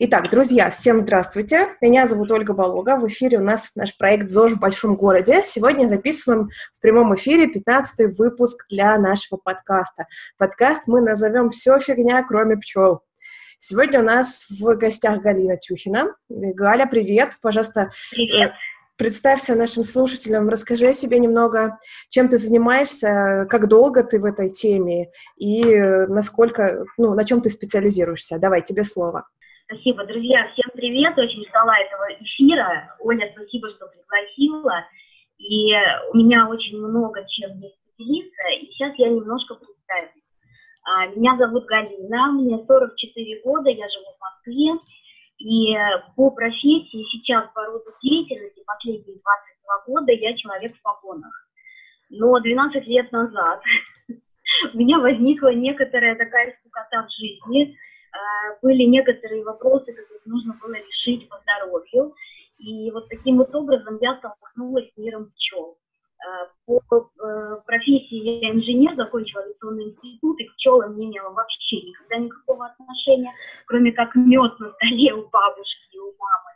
Итак, друзья, всем здравствуйте. Меня зовут Ольга Болога. В эфире у нас наш проект ЗОЖ в большом городе. Сегодня записываем в прямом эфире 15-й выпуск для нашего подкаста. Подкаст мы назовем «Все фигня, кроме пчел». Сегодня у нас в гостях Галина Тюхина. Галя, привет. Пожалуйста, привет. Представься нашим слушателям, расскажи о себе немного, чем ты занимаешься, как долго ты в этой теме и насколько, ну, на чем ты специализируешься. Давай, тебе слово. Спасибо, друзья, всем привет, очень ждала этого эфира. Оля, спасибо, что пригласила. И у меня очень много чем есть поделиться, и сейчас я немножко представлюсь. А, меня зовут Галина, мне 44 года, я живу в Москве, и по профессии сейчас по роду деятельности последние 22 года я человек в погонах. Но 12 лет назад у меня возникла некоторая такая скукота в жизни, были некоторые вопросы, которые нужно было решить по здоровью, и вот таким вот образом я столкнулась с миром пчел. А, по э, профессии я инженер, закончила авиационный институт, и к пчелам не имела вообще никогда никакого отношения, кроме как мед на столе у бабушки и у мамы.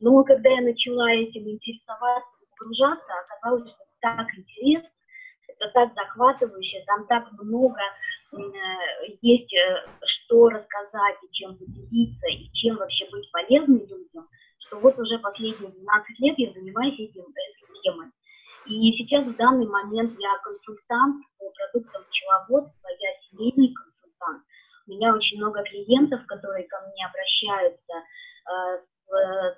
Но когда я начала этим интересоваться, погружаться, оказалось, что так интересно, это так захватывающе, там так много есть э, что рассказать и чем поделиться, и чем вообще быть полезным людям, что вот уже последние 12 лет я занимаюсь этим, этой темой. И сейчас в данный момент я консультант по продуктам пчеловодства, я семейный консультант. У меня очень много клиентов, которые ко мне обращаются э,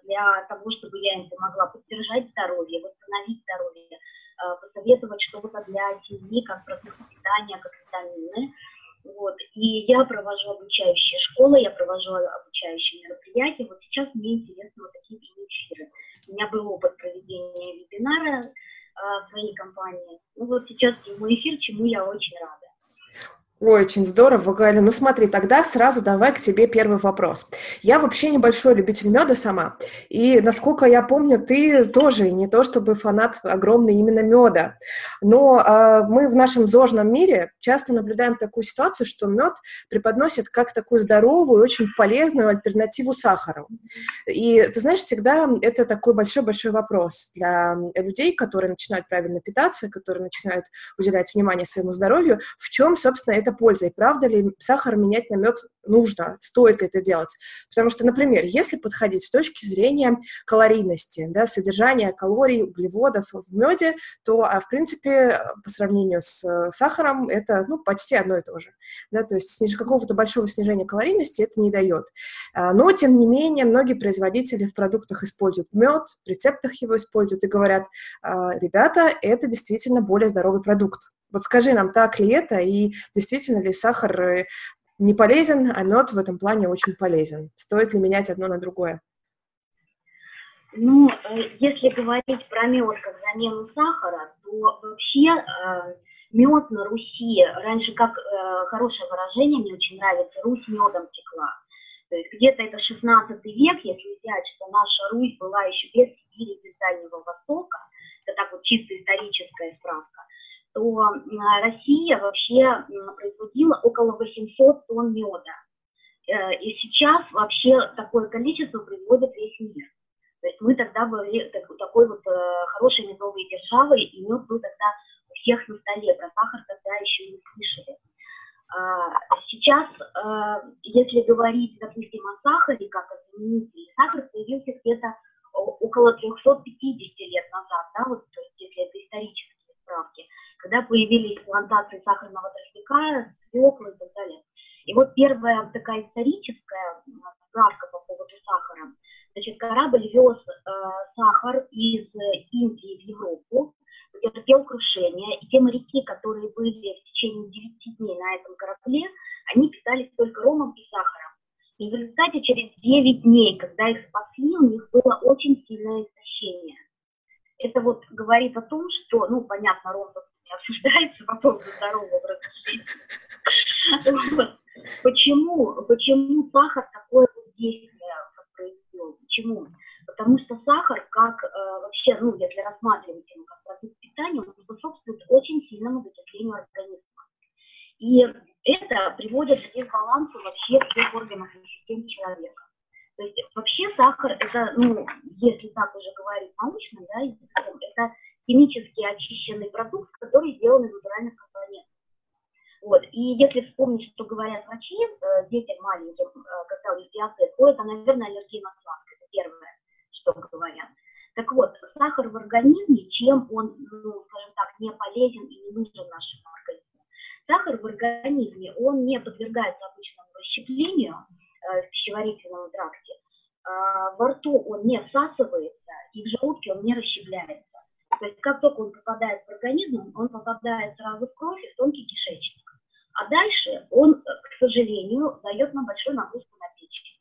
для того, чтобы я им помогла поддержать здоровье, восстановить здоровье, э, посоветовать что-то для семьи, как продукты питания, как витамины. Вот. И я провожу обучающие школы, я провожу обучающие мероприятия. Вот сейчас мне интересны вот такие эфиры. У меня был опыт проведения вебинара, в своей компании. Ну вот сейчас прямой эфир, чему я очень рада. Очень здорово, Галя. Ну смотри, тогда сразу давай к тебе первый вопрос. Я вообще небольшой любитель меда сама, и насколько я помню, ты тоже не то чтобы фанат огромный именно меда, но э, мы в нашем зожном мире часто наблюдаем такую ситуацию, что мед преподносит как такую здоровую, очень полезную альтернативу сахару. И ты знаешь, всегда это такой большой-большой вопрос для людей, которые начинают правильно питаться, которые начинают уделять внимание своему здоровью, в чем, собственно, это это польза, и правда ли сахар менять на мед нужно, стоит ли это делать. Потому что, например, если подходить с точки зрения калорийности, да, содержания калорий, углеводов в меде, то, а, в принципе, по сравнению с э, сахаром, это ну, почти одно и то же. Да, то есть сниж... какого-то большого снижения калорийности это не дает. А, но, тем не менее, многие производители в продуктах используют мед, в рецептах его используют и говорят, «А, ребята, это действительно более здоровый продукт. Вот скажи нам, так ли это, и действительно ли сахар э, не полезен, а мед в этом плане очень полезен? Стоит ли менять одно на другое? Ну, э, если говорить про мед как замену сахара, то вообще э, мед на Руси, раньше как хорошее выражение, мне очень нравится, Русь медом текла. То есть где-то это 16 век, если взять, что наша Русь была еще без Сибири, без Дальнего Востока, это так вот чисто историческая справка, то Россия вообще производила около 800 тонн меда. Э, и сейчас вообще такое количество производит весь мир. То есть мы тогда были такой вот э, хорошей медовой державой, и мед был тогда у всех на столе. Про сахар тогда еще не слышали. А, сейчас, э, если говорить, допустим, о сахаре, как о заменителе, сахар появился где-то около 350 лет назад, да, вот, то есть если это исторические справки когда появились плантации сахарного тростника, свекла и так далее. И вот первая такая историческая справка по поводу сахара. Значит, корабль вез э, сахар из Индии в Европу, потерпел крушение, и те моряки, которые были в течение 9 дней на этом корабле, они питались только ромом и сахаром. И в результате через 9 дней, когда их спасли, у них было очень сильное истощение. Это вот говорит о том, что, ну, понятно, ром обсуждается по поводу здорового образа жизни. Почему, почему сахар такое действие произвел? Почему? Потому что сахар, как э, вообще, ну, если рассматривать его как продукт питания, он способствует очень сильному закислению организма. И это приводит к дисбалансу вообще всех органов и систем человека. То сахар это, ну, если так уже говорить научно, да, это химически очищенный продукт, который сделан из натуральных компонентов. Вот. И если вспомнить, что говорят врачи э, детям маленьким, э, когда у них диабет, то это, наверное, аллергия на сладкое. Это первое, что говорят. Так вот, сахар в организме, чем он, ну, скажем так, не полезен и не нужен нашему организму? Сахар в организме, он не подвергается обычному расщеплению э, в пищеварительном тракте. Э, во рту он не всасывается, и в желудке он не расщепляется. То есть как только он попадает в организм, он попадает сразу в кровь и в тонкий кишечник. А дальше он, э, к сожалению, дает нам большую нагрузку на печень.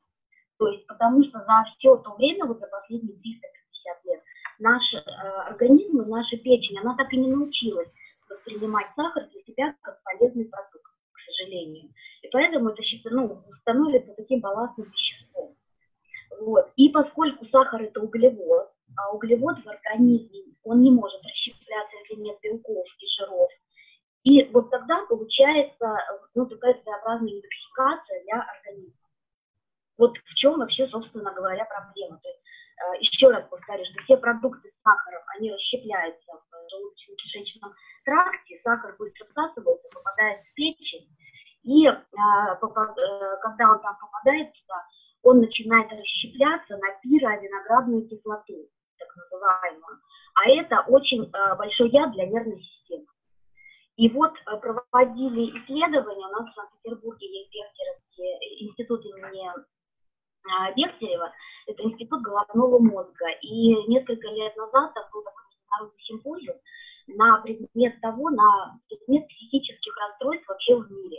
То есть потому что за все то время, вот за последние 350 лет, наш э, организм и наша печень, она так и не научилась воспринимать сахар для себя как полезный продукт, к сожалению. И поэтому это ну, становится таким балластным веществом. Вот. И поскольку сахар это углевод в организме, он не может расщепляться, если нет белков и жиров. И вот тогда получается ну, такая своеобразная интоксикация для организма. Вот в чем вообще, собственно говоря, проблема. То есть, э, еще раз повторю, что все продукты с сахаром, они расщепляются в желудочно-кишечном тракте, сахар быстро всасывается, попадает в печень, и э, попад, э, там попадает туда, он начинает расщепляться на пировиноградную кислоту так называемую. А это очень э, большой яд для нервной системы. И вот э, проводили исследования, у нас в Санкт-Петербурге есть Бехтеревский институт имени э, Бехтерева, это институт головного мозга. И несколько лет назад там был такой международный симпозиум на предмет того, на предмет психических расстройств вообще в мире.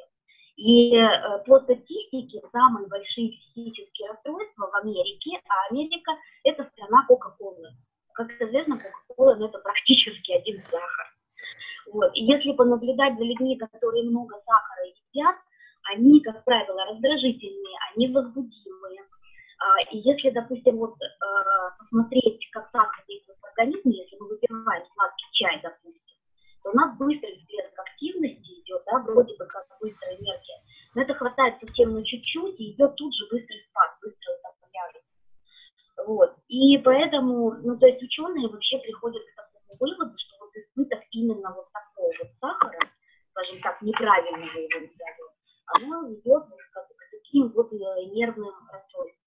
И э, по статистике самые большие психические расстройства в Америке, а Америка – это страна Кока-Колы. Как известно, Кока-Кола ну, – это практически один сахар. Вот. И если понаблюдать за людьми, которые много сахара едят, они, как правило, раздражительные, они возбудимые. А, и если, допустим, вот а, посмотреть, как сахар действует в организме, если мы выпиваем сладкий чай, допустим, то у нас быстрый всплеск активности идет, да, вроде бы как быстрая энергия, но это хватает совсем на чуть-чуть, и идет тут же быстрый спад, быстро утомляется. Вот. И поэтому, ну, то есть ученые вообще приходят к такому выводу, что вот избыток именно вот такого вот сахара, скажем так, неправильного его назовем, оно ведет вот к, к таким вот э, нервным расстройствам.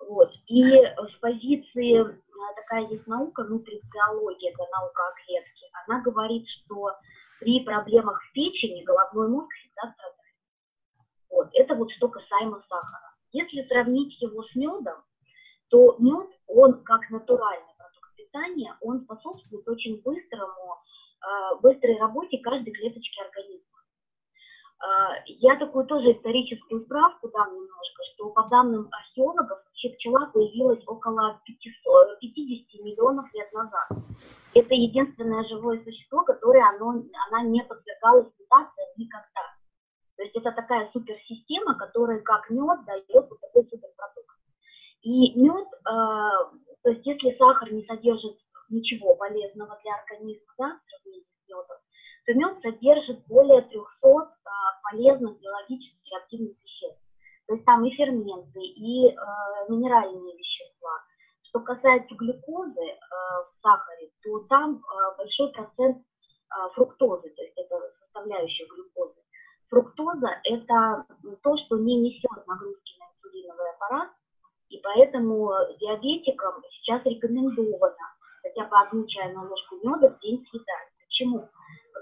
Вот. И с позиции, э, такая есть наука, нутрициология, это наука о клетке, она говорит, что при проблемах в печени головной мозг всегда страдает. Вот. Это касаемо сахара. Если сравнить его с медом, то мед, он как натуральный продукт питания, он способствует очень быстрому, э, быстрой работе каждой клеточки организма. А, я такую тоже историческую справку дам немножко, что по данным археологов, вообще пчела появилась около 500, 50 миллионов лет назад. Это единственное живое существо, которое оно, она не подвергалась мутации никогда. То есть это такая суперсистема, которая как мед дает вот такой суперпродукт. И мед, э, то есть если сахар не содержит ничего полезного для организма, да, в медом, то мед содержит более 300 а, полезных биологически активных веществ. То есть там и ферменты, и э, минеральные вещества. Что касается глюкозы э, в сахаре, то там э, большой процент э, фруктозы, то есть это составляющая глюкозы. Фруктоза – это то, что не несет нагрузки на инсулиновый аппарат, и поэтому диабетикам сейчас рекомендовано хотя бы одну чайную ложку меда в день съедать. Почему?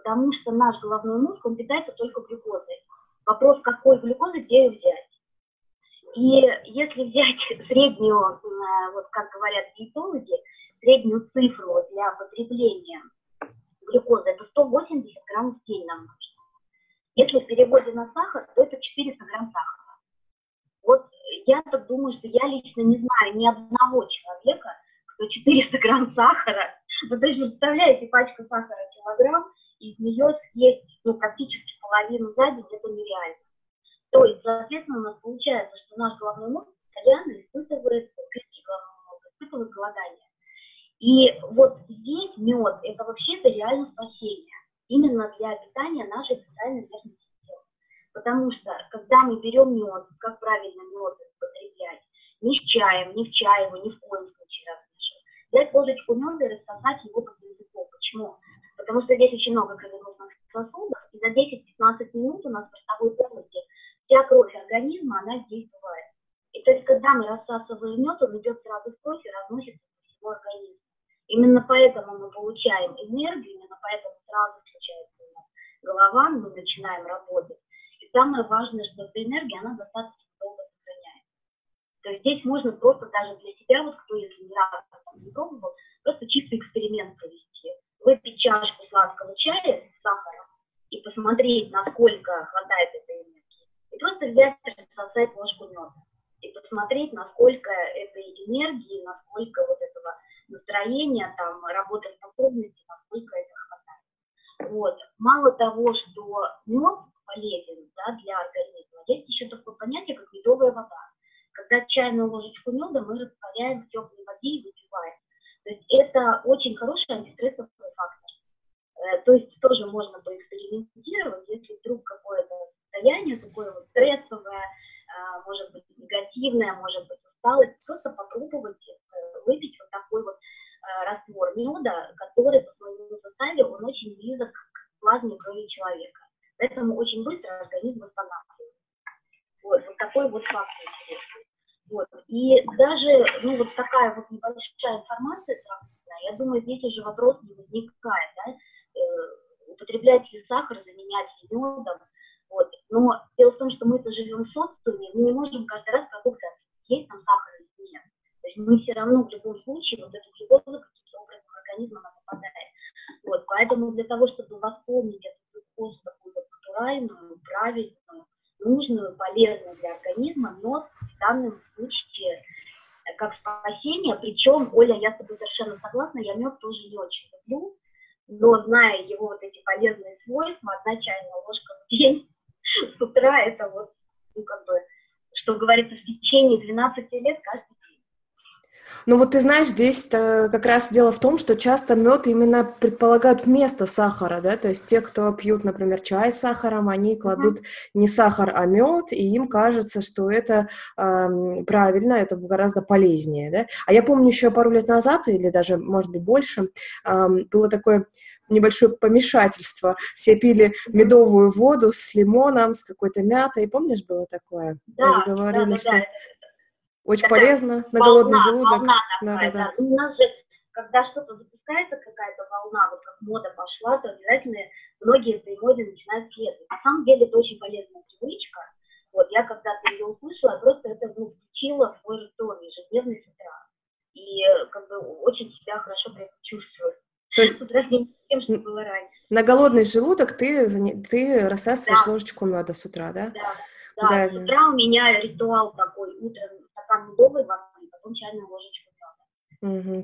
потому что наш головной мозг, он питается только глюкозой. Вопрос, какой глюкозы, где ее взять? И если взять среднюю, э, вот как говорят диетологи, среднюю цифру для потребления глюкозы, это 180 грамм в день нам нужно. Если в переводе на сахар, то это 400 грамм сахара. Вот я так думаю, что я лично не знаю ни одного человека, кто 400 грамм сахара, вы даже представляете пачку сахара килограмм, из нее съесть ну, практически половину за день, это нереально. То есть, соответственно, у нас получается, что наш головной мозг постоянно испытывает испытывает голодание. И вот здесь мед – это вообще-то реально спасение именно для питания нашей центральной нервной системы. Потому что, когда мы берем мед, как правильно мед потреблять, ни в чаем, ни в чае его ни в коем случае размешивать. Взять ложечку меда и рассосать его по языку. Почему? Потому что здесь очень много кровеносных сосудов, и за 10-15 минут у нас в ростовой полости вся кровь организма, она здесь бывает. И то есть, когда мы рассасываем мед, он идет сразу в кровь и разносится по всему организму. Именно поэтому мы получаем энергию, именно поэтому сразу голова, мы начинаем работать. И самое важное, что эта энергия, она достаточно долго сохраняется. То есть здесь можно просто даже для себя, вот кто если не раз там, не пробовал, просто чисто эксперимент провести. Выпить чашку сладкого чая с сахаром и посмотреть, насколько хватает этой энергии. И просто взять рассосать ложку меда. И посмотреть, насколько этой энергии, насколько вот этого настроения, там, работоспособности, насколько это. Вот. Мало того, что мед полезен да, для организма, есть еще такое понятие, как медовая вода. Когда чайную ложечку меда мы растворяем в теплой воде и выпиваем. То есть это очень хороший антистрессовый фактор. Э, то есть тоже можно поэкспериментировать, если вдруг какое-то состояние такое вот стрессовое, э, может быть негативное, может быть усталость, просто попробовать выпить вот такой вот э, раствор меда, который по своему составе, он очень близок к плазме крови человека. Поэтому очень быстро организм восстанавливается. Вот, вот такой вот факт интересный. Вот. И даже, ну, вот такая вот небольшая информация я думаю, здесь уже вопрос не возникает, да, э, употреблять ли сахар, заменять ли медом, вот. Но дело в том, что мы-то живем в социуме, мы не можем каждый раз продукты есть там сахар. То есть мы все равно в любом случае вот эту глюкозу каким-то образом в организм она попадает. Вот, поэтому для того, чтобы восполнить эту глюкозу такую натуральную, правильную, нужную, полезную для организма, но в данном случае э, как спасение, причем, Оля, я с тобой совершенно согласна, я мед тоже не очень люблю, но зная его вот эти полезные свойства, одна чайная ложка в день с утра, это вот, ну, как бы, что говорится, в течение 12 лет каждый ну вот ты знаешь, здесь как раз дело в том, что часто мед именно предполагают вместо сахара, да, то есть те, кто пьют, например, чай с сахаром, они кладут uh-huh. не сахар, а мед, и им кажется, что это э, правильно, это гораздо полезнее, да. А я помню еще пару лет назад, или даже, может быть, больше, э, было такое небольшое помешательство. Все пили медовую воду с лимоном, с какой-то мятой. Помнишь, было такое? Да, говорили, да, да, что да. Очень такая полезно на голодный желудок. Волна такая, да, да. да. У нас же, когда что-то запускается, какая-то волна, вот как мода пошла, то обязательно многие этой моде начинают следовать. На самом деле это очень полезная привычка. Вот, я когда-то ее услышала, просто это ну, включила в свой рацион ежедневный с утра. И как бы очень себя хорошо чувствую. То есть тем, что было раньше. на голодный желудок ты, ты рассасываешь да. ложечку меда с утра, да? Да. Да, да, с утра у меня ритуал такой, утром стакан медовой воды, потом чайную ложечку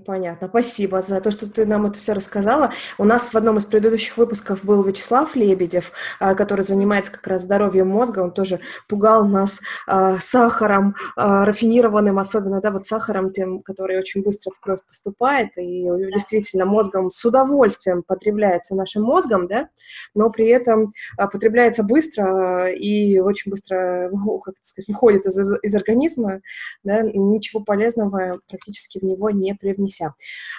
понятно. Спасибо за то, что ты нам это все рассказала. У нас в одном из предыдущих выпусков был Вячеслав Лебедев, а, который занимается как раз здоровьем мозга. Он тоже пугал нас а, сахаром, а, рафинированным, особенно, да, вот сахаром тем, который очень быстро в кровь поступает, и действительно мозгом с удовольствием потребляется нашим мозгом, да, но при этом потребляется быстро и очень быстро как сказать, выходит из, из организма, да, ничего полезного практически в него не не привнеся.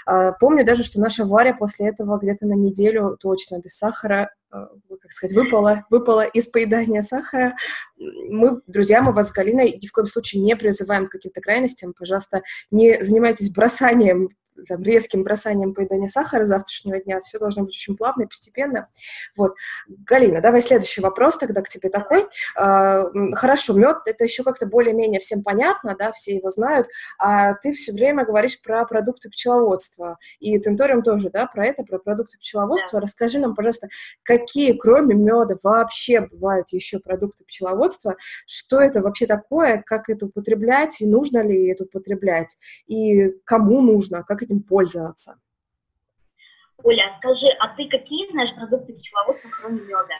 А, помню даже, что наша Варя после этого где-то на неделю точно без сахара а, как сказать, выпала, выпала из поедания сахара. Мы, друзья, мы вас с Галиной ни в коем случае не призываем к каким-то крайностям. Пожалуйста, не занимайтесь бросанием там, резким бросанием поедания сахара завтрашнего дня. Все должно быть очень плавно и постепенно. Вот. Галина, давай следующий вопрос тогда к тебе такой. А, хорошо, мед – это еще как-то более-менее всем понятно, да, все его знают, а ты все время говоришь про продукты пчеловодства. И Тенториум тоже, да, про это, про продукты пчеловодства. Расскажи нам, пожалуйста, какие, кроме меда, вообще бывают еще продукты пчеловодства? Что это вообще такое? Как это употреблять? И нужно ли это употреблять? И кому нужно? Как этим пользоваться. Оля, скажи, а ты какие знаешь продукты пчеловодства, кроме меда?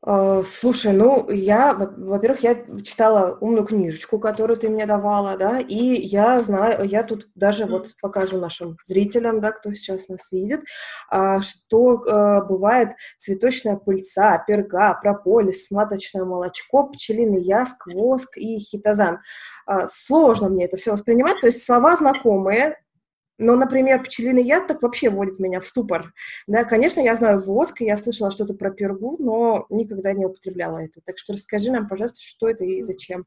А, слушай, ну, я, во-первых, я читала умную книжечку, которую ты мне давала, да, и я знаю, я тут даже вот покажу нашим зрителям, да, кто сейчас нас видит, а, что а, бывает цветочная пыльца, перга, прополис, маточное молочко, пчелиный яск, воск и хитозан. Сложно мне это все воспринимать, то есть слова знакомые, но, например, пчелиный яд так вообще вводит меня в ступор. Да, конечно, я знаю воск, и я слышала что-то про пергу, но никогда не употребляла это. Так что расскажи нам, пожалуйста, что это и зачем.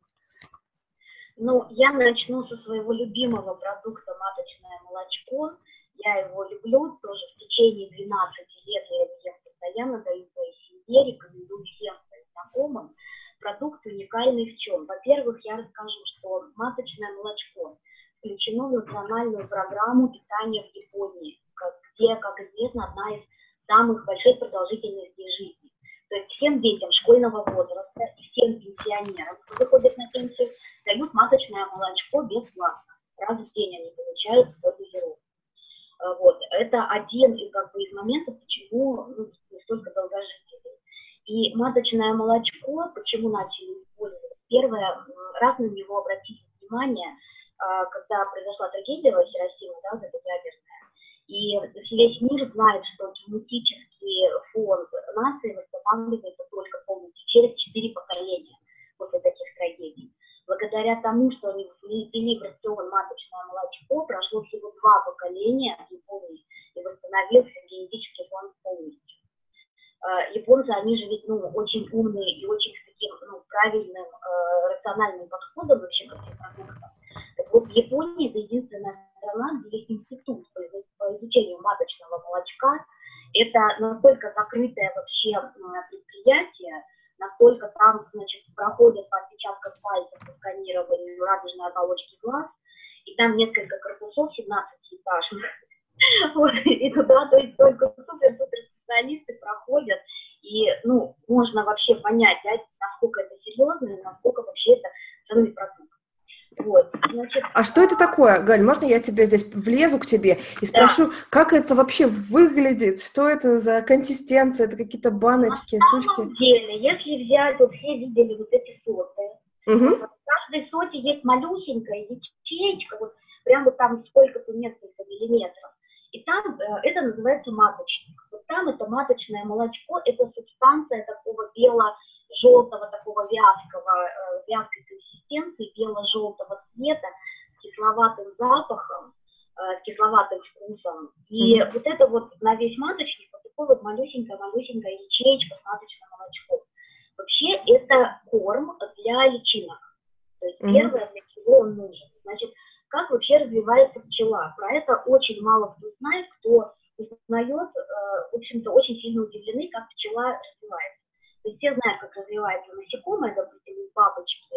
Ну, я начну со своего любимого продукта маточное молочко. Я его люблю тоже в течение 12 лет. Я его ем постоянно, даю своей семье, рекомендую всем своим знакомым. Продукт уникальный в чем? Во-первых, я расскажу, что маточное молочко – включено в национальную программу питания в Японии, где, как известно, одна из самых больших продолжительностей жизни. То есть всем детям школьного возраста и всем пенсионерам, кто выходит на пенсию, дают маточное молочко бесплатно. Раз в день они получают свой дозировку. А, вот. Это один из, как бы, из моментов, почему ну, столько долгожителей. И маточное молочко, почему начали использовать? Первое, раз на него обратите внимание – когда произошла трагедия в Хиросиме, да, вот эта ядерная, и весь мир знает, что генетический фонд нации восстанавливается только полностью через четыре поколения после таких трагедий. Благодаря тому, что они ввели в рацион маточное молочко, прошло всего два поколения в Японии, и восстановился генетический фонд полностью. А, японцы, они же ведь ну, очень умные и очень с таким ну, правильным, э, рациональным подходом вообще ко всем продуктам. Вот Япония это единственная страна, где есть институт по изучению маточного молочка. Это настолько закрытое вообще предприятие, насколько там, значит, проходят по отпечаткам пальцев по сканированию радужной оболочки глаз, и там несколько корпусов, 17 этажных. И туда, то есть только супер-супер специалисты проходят, и, ну, можно вообще понять, да, насколько это серьезно, и насколько вообще это ценный продукт. Вот, значит, а что это такое, Галь? Можно я тебе здесь влезу к тебе и спрошу, да. как это вообще выглядит? Что это за консистенция? Это какие-то баночки, На штучки? Самом деле, если взять, вот все видели вот эти соты, угу. в каждой соте есть малюсенькая ячейка, вот прям вот там сколько-то несколько миллиметров. И там э, это называется маточник. Вот там это маточное молочко, это субстанция такого бело-желтого, такого вязкого, э, вязкой консистенции, бело-желтого цвета, с кисловатым запахом, э, с кисловатым вкусом. И mm-hmm. вот это вот на весь маточник вот такой вот малюсенькая-малюсенькая ячеечка с маточным молочком. Вообще это корм для личинок. То есть mm-hmm. первое, для чего он нужен. Значит, как вообще развивается пчела. Про это очень мало кто знает, кто узнает, э, в общем-то, очень сильно удивлены, как пчела развивается. То есть все знают, как развивается насекомое, допустим, из бабочки,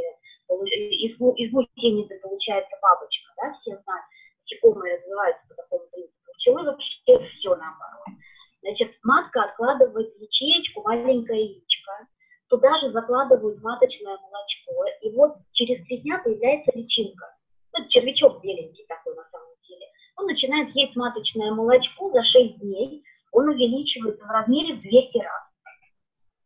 из, из гусеницы получается бабочка, да, все знают, насекомые развиваются по такому принципу. Пчелы вообще все наоборот. Значит, матка откладывает в ячеечку маленькое яичко, туда же закладывают маточное молочко, и вот через три дня появляется личинка ну, червячок беленький такой на самом деле, он начинает маточное молочко за 6 дней, он увеличивается в размере в 200 раз.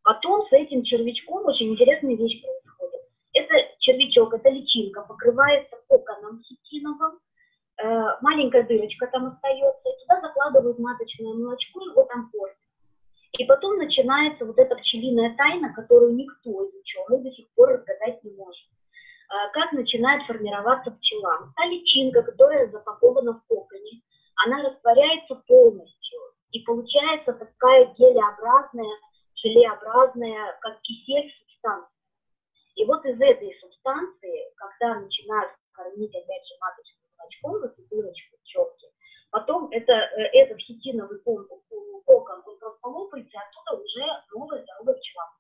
Потом с этим червячком очень интересная вещь происходит. Это червячок, это личинка, покрывается коконом хитиновым, э, маленькая дырочка там остается, и туда закладывают маточное молочко, его там кормят. И потом начинается вот эта пчелиная тайна, которую никто из ученых до сих пор разгадать не может. А, как начинает формироваться пчела. Та личинка, которая запакована в коконе, она растворяется полностью, и получается такая гелеобразная, желеобразная, как кисель субстанция. И вот из этой субстанции, когда начинают кормить, опять же, маточным молочком, вот эту дырочку пчелки, потом это, э, этот хитиновый кокон, он просто лопается, и оттуда уже новая здоровая пчела.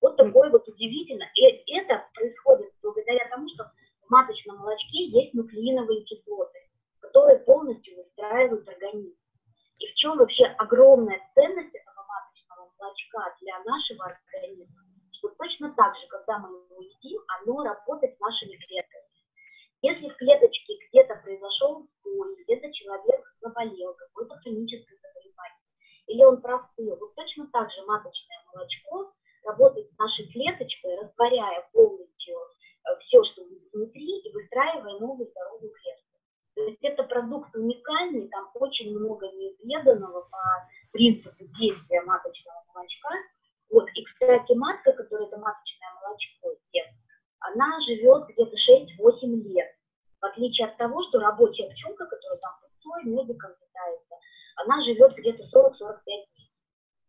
Вот такое вот удивительно. И это происходит благодаря тому, что в маточном молочке есть нуклеиновые кислоты, которые полностью выстраивают организм. И в чем вообще огромная ценность молочка для нашего организма? Что точно так же, когда мы его едим, оно работает с нашими клетками. Если в клеточке где-то произошел сбой, где-то человек заболел, какое-то хроническое заболевание, или он простыл, вот точно так же маточное молочко нашей клеточкой, растворяя полностью э, все, что внутри, и выстраивая новую здоровую клетку. То есть это продукт уникальный, там очень много неизведанного по принципу действия маточного молочка. Вот, и, кстати, матка, которая это маточное молочко ест, она живет где-то 6-8 лет. В отличие от того, что рабочая пчелка, которая там пыльцой, медиком питается, она живет где-то 40-45 дней.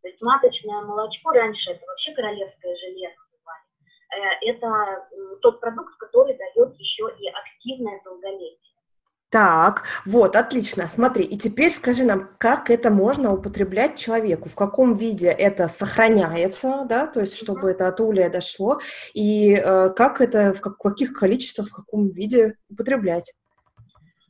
То есть маточное молочко, раньше это вообще королевское желе называли, э, это тот продукт, который дает еще и активное долголетие. Так, вот, отлично. Смотри, и теперь скажи нам, как это можно употреблять человеку, в каком виде это сохраняется, да, то есть чтобы это от улья дошло, и э, как это, в, как, каких количествах, в каком виде употреблять?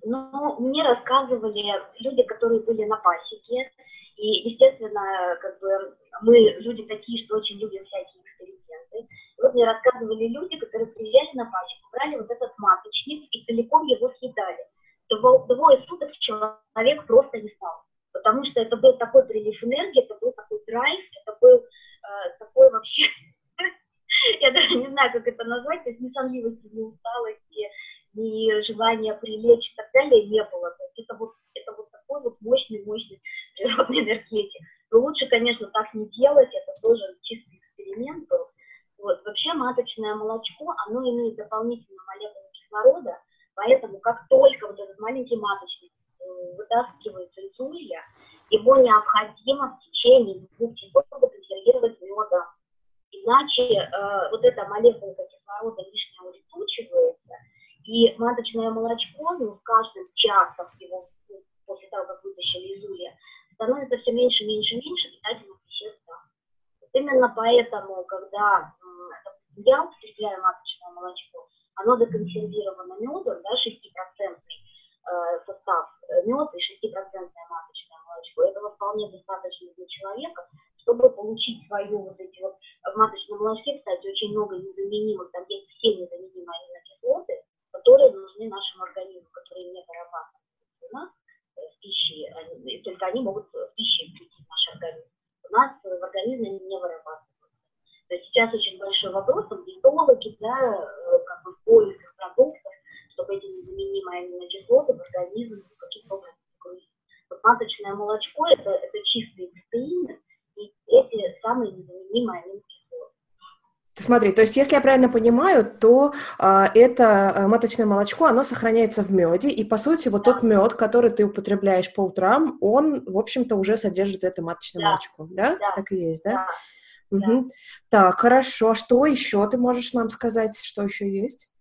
Ну, мне рассказывали люди, которые были на пасеке, и, естественно, как бы мы люди такие, что очень любим всякие эксперименты. Вот мне рассказывали люди, которые приезжали на пасеку, брали вот этот маточник и целиком его съедали двое суток человек просто не стал. Потому что это был такой прилив энергии, это был такой драйв, это был э, такой вообще, я даже не знаю, как это назвать, то есть ни сонливости, ни усталости, ни желания прилечь и так далее не было. То есть это вот, это вот такой вот мощный-мощный природный энергетик. Но лучше, конечно, так не делать, это тоже чистый эксперимент был. Вот. Вообще маточное молочко, оно имеет дополнительную молекулу кислорода, Поэтому как только вот этот маленький маточник э, вытаскивается из улья, его необходимо в течение двух часов законсервировать медом. Иначе э, вот эта молекула кислорода лишнего улетучивается, и маточное молочко, ну, с каждым часом его ну, после того, как вытащили из улья, становится все меньше, меньше, меньше питательных веществ. Вот именно поэтому, когда э, я употребляю маточное молочко, оно законсервировано медом, да, 6% э, состав э, мед и 6% маточное молочко. Этого вполне достаточно для человека, чтобы получить свою вот эти вот, в маточном молочке, кстати, очень много незаменимых, там есть все незаменимые аминокислоты, которые нужны нашему организму, которые не вырабатываются у нас э, в пище, они, только они могут в пище прийти в наш организм. У нас в организме они не вырабатываются. То есть сейчас очень большой вопрос, там диетологи, да, как бы в поисках продуктов, чтобы эти незаменимые аминокислоты в организм каким-то образом загрузить. Вот маточное молочко это, это чистые протеины и эти самые незаменимые аминокислоты. Смотри, то есть, если я правильно понимаю, то а, это а, маточное молочко, оно сохраняется в меде, и по сути вот да. тот мед, который ты употребляешь по утрам, он, в общем-то, уже содержит это маточное да. молочко, да? да? Так и есть, да? да. Угу. Так, хорошо. А что еще ты можешь нам сказать, что еще есть?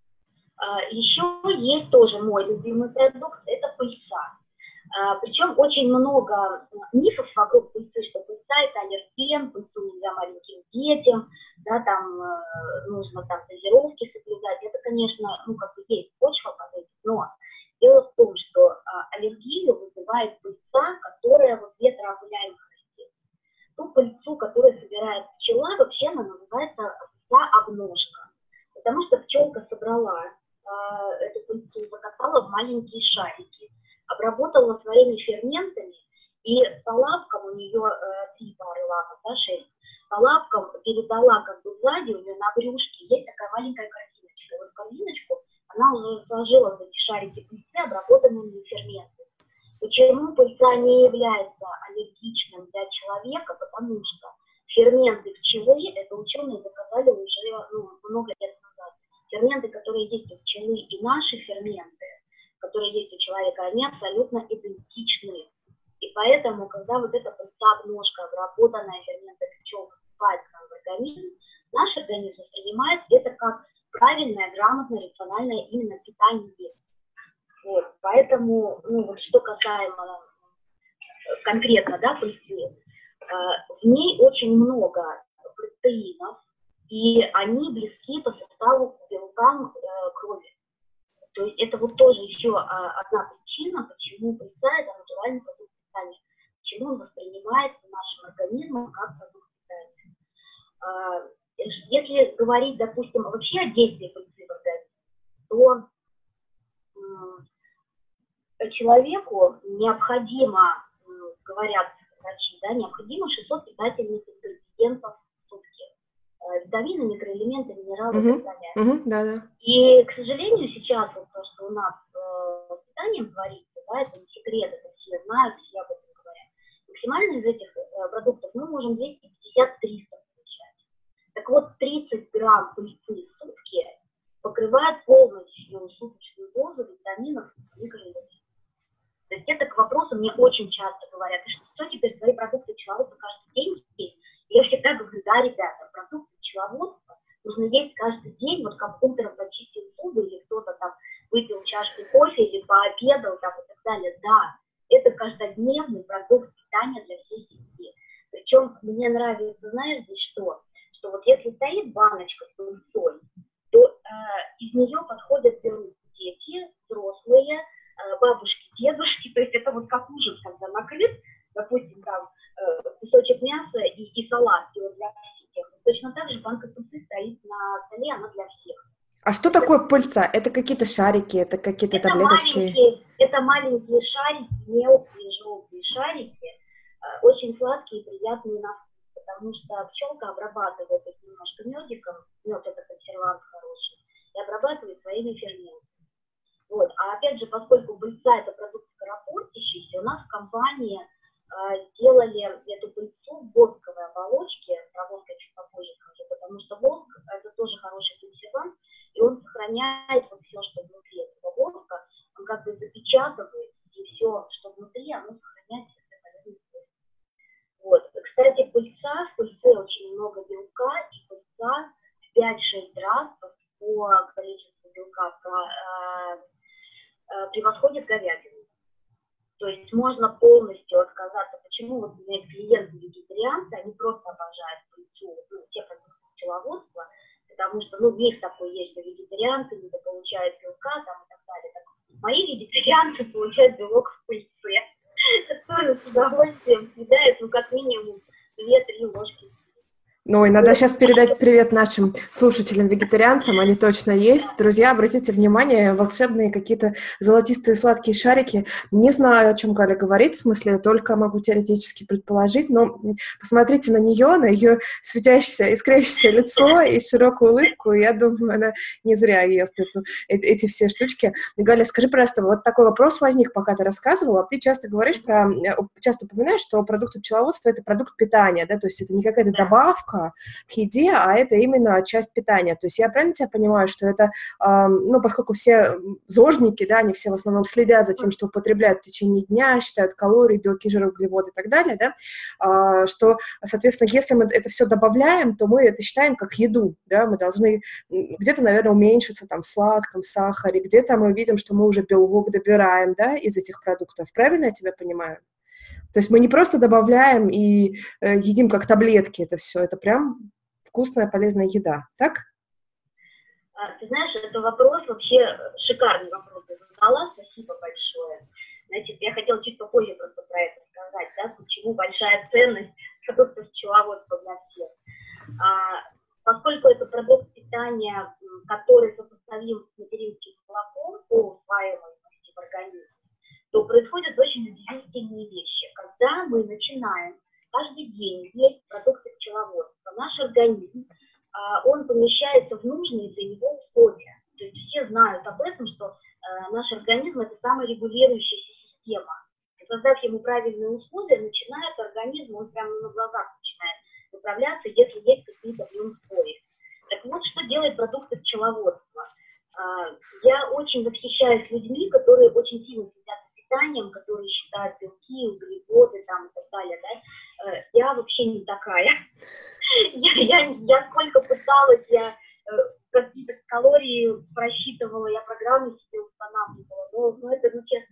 А, еще есть тоже мой любимый продукт, это пыльца. А, причем очень много мифов вокруг пыльцы, что пыльца это аллерген, пыльцу нельзя маленьким детям, да, там э, нужно там дозировки соблюдать. Это, конечно, ну, как бы есть почва под этим, но дело в том, что а, аллергию вызывает пыльца, которая вот ветроопыляемая ту пыльцу, которую собирает пчела, вообще она называется пыльца обножка. Потому что пчелка собрала э, эту пыльцу, закатала в маленькие шарики, обработала своими ферментами, и по лапкам у нее э, три пары лапок, да, шесть, по лапкам передала как бы сзади, у нее на брюшке есть такая маленькая корзиночка. Вот корзиночку она уже сложила в эти шарики пыльцы, обработанными ферментами. Не является аллергичным для человека? Потому что ферменты пчелы, это ученые доказали уже ну, много лет назад, ферменты, которые есть у пчелы и наши ферменты, которые есть у человека, они абсолютно идентичны. И поэтому, когда вот эта пыльца обножка, обработанная ферментами пчел, поступает к нам в организм, наш организм воспринимает это как правильное, грамотное, рациональное именно питание. Вот, поэтому, ну, вот что касаемо конкретно, да, пыльцы, э, в ней очень много протеинов, и они близки по составу к белкам э, крови. То есть это вот тоже еще а, одна причина, почему пыльца – это натуральный продукт питания, почему он воспринимается нашим организмом как продукт питания. А, если говорить, допустим, вообще о действии пыльцы в организме, то человеку необходимо, говорят врачи, да, необходимо 600 питательных ингредиентов в сутки. витамины, микроэлементы, минералы угу. и так далее. Угу, да, да. И, к сожалению, сейчас вот то, что у нас э, с питанием творится, да, это не секрет, это все знают, все об этом говорят. Максимально из этих э, продуктов мы можм 250-300 получать. Так вот, 30 грамм пыльцы в сутки покрывает полностью суточную дозу витаминов и микроэлементов. То есть это к вопросу мне очень часто говорят, ты что, теперь свои продукты пчеловодства каждый день есть? Я всегда говорю, да, ребята, продукты пчеловодства нужно есть каждый день, вот как утром почистил зубы или кто-то там выпил чашку кофе или пообедал там и так далее. Да, это каждодневный продукт питания для всей семьи. Причем мне нравится, знаешь, здесь что? Что вот если стоит баночка с пыльцой, то э, из нее подходят дети, взрослые, Э, бабушки, дедушки, то есть это вот как ужин, когда накрыт, допустим, там э, кусочек мяса и, и салат, и вот для всех. Точно так же банка пыльцы стоит на столе, она для всех. А что это, такое пыльца? Это какие-то шарики, это какие-то это таблеточки? Маленькие, это маленькие шарики, мелкие желтые шарики, э, очень сладкие и приятные на вкус, потому что пчелка обрабатывает их немножко медиком, мед это консервант хороший, и обрабатывает своими ферментами. Вот. А опять же, поскольку пыльца это продукт скоропортящийся, у нас в компании э, сделали эту пыльцу в восковой оболочке, про воск я чуть попозже скажу, потому что воск это тоже хороший консервант, и он сохраняет вот все, что внутри этого воска, он как бы запечатывает, и все, что внутри, оно сохраняет все полезные Вот. Кстати, пыльца, в пыльце очень много белка, и пыльца в 5-6 раз по количеству белка э, Э, превосходит говядину. То есть можно полностью отказаться. Почему вот у меня клиенты вегетарианцы, они просто обожают пыльцу, ну, те продукты пчеловодства, потому что, ну, миф такой есть, что вегетарианцы не получают белка там и так далее. Так, мои вегетарианцы получают белок в пыльце, который с удовольствием съедают, ну, как минимум, 2-3 ложки ну, и надо сейчас передать привет нашим слушателям-вегетарианцам, они точно есть. Друзья, обратите внимание, волшебные какие-то золотистые сладкие шарики. Не знаю, о чем Галя говорит, в смысле, только могу теоретически предположить, но посмотрите на нее, на ее светящееся, искрящееся лицо и широкую улыбку, я думаю, она не зря ест эту, э, эти все штучки. Галя, скажи, пожалуйста, вот такой вопрос возник, пока ты рассказывала. Ты часто говоришь про, э, часто упоминаешь, что продукты пчеловодства — это продукт питания, да, то есть это не какая-то добавка к еде, а это именно часть питания. То есть я правильно тебя понимаю, что это, ну, поскольку все зожники, да, они все в основном следят за тем, что употребляют в течение дня, считают калории, белки, жиры, углеводы и так далее, да, э, что, соответственно, если мы это все добавляем, то мы это считаем как еду, да, мы должны где-то, наверное, уменьшиться там в сладком, сахаре, где-то мы видим, что мы уже белок добираем, да, из этих продуктов. Правильно я тебя понимаю? То есть мы не просто добавляем и э, едим как таблетки это все, это прям вкусная, полезная еда, так? А, ты знаешь, это вопрос вообще шикарный вопрос ты задала, спасибо большое. Значит, я хотела чуть попозже просто про это сказать, да, почему большая ценность продуктов пчеловодства для всех. А, поскольку это продукт питания, который сопоставим с материнским молоком по усваиваемости в организме, то происходят очень удивительные вещи. Когда мы начинаем каждый день есть продукты пчеловодства, наш организм, а, он помещается в нужные для него условия. То есть все знают об этом, что а, наш организм – это саморегулирующаяся система. И создав ему правильные условия, начинает организм, он прямо на глазах начинает управляться, если есть какие-то в нем сбои. Так вот, что делает продукты пчеловодства? А, я очень восхищаюсь людьми, которые очень сильно следят питанием, которые считают белки, углеводы там и так далее, да, э, я вообще не такая. я, я, я сколько пыталась, я э, какие-то калории просчитывала, я программы себе устанавливала, но, но это, ну, честно,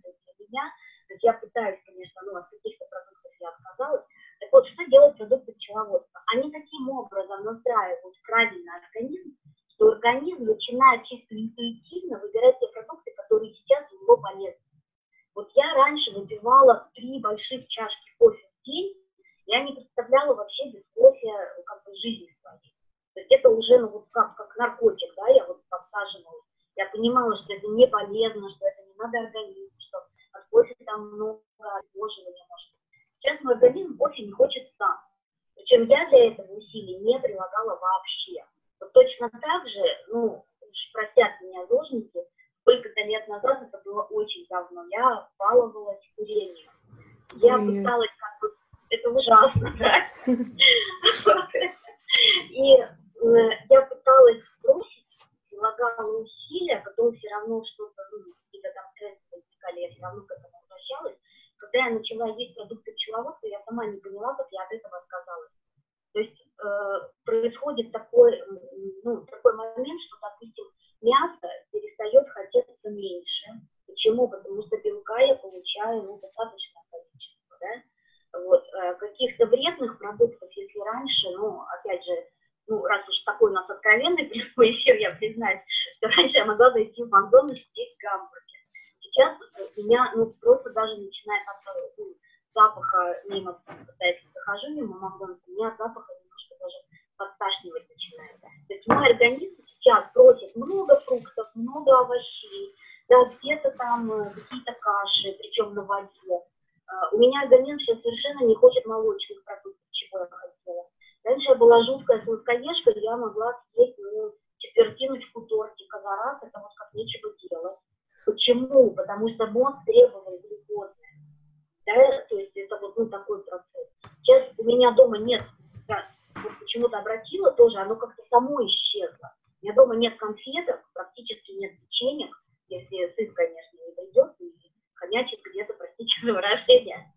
где-то, простите за выражение,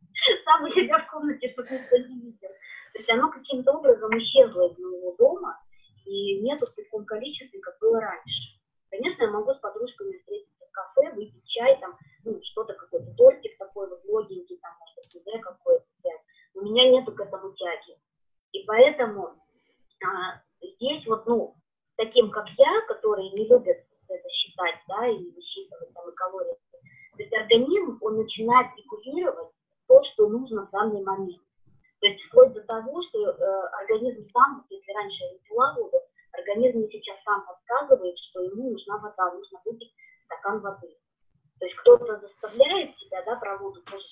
сам у себя в комнате, чтобы никто не видел. То есть оно каким-то образом исчезло из моего дома, и нету в таком количестве, как было раньше. Конечно, я могу с подружками встретиться в кафе, выпить чай, там, ну, что-то, какой-то тортик такой вот логенький, там, может пюре какое-то. У меня нету к этому тяги. И поэтому а, здесь вот, ну, таким, как я, которые не любят это считать, да, и высчитывать там и калории. Организм, он начинает регулировать то, что нужно в данный момент. То есть вплоть до того, что э, организм сам, если раньше я пила воду, организм сейчас сам подсказывает, что ему нужна вода, нужно выпить стакан воды. То есть кто-то заставляет себя, да, про воду тоже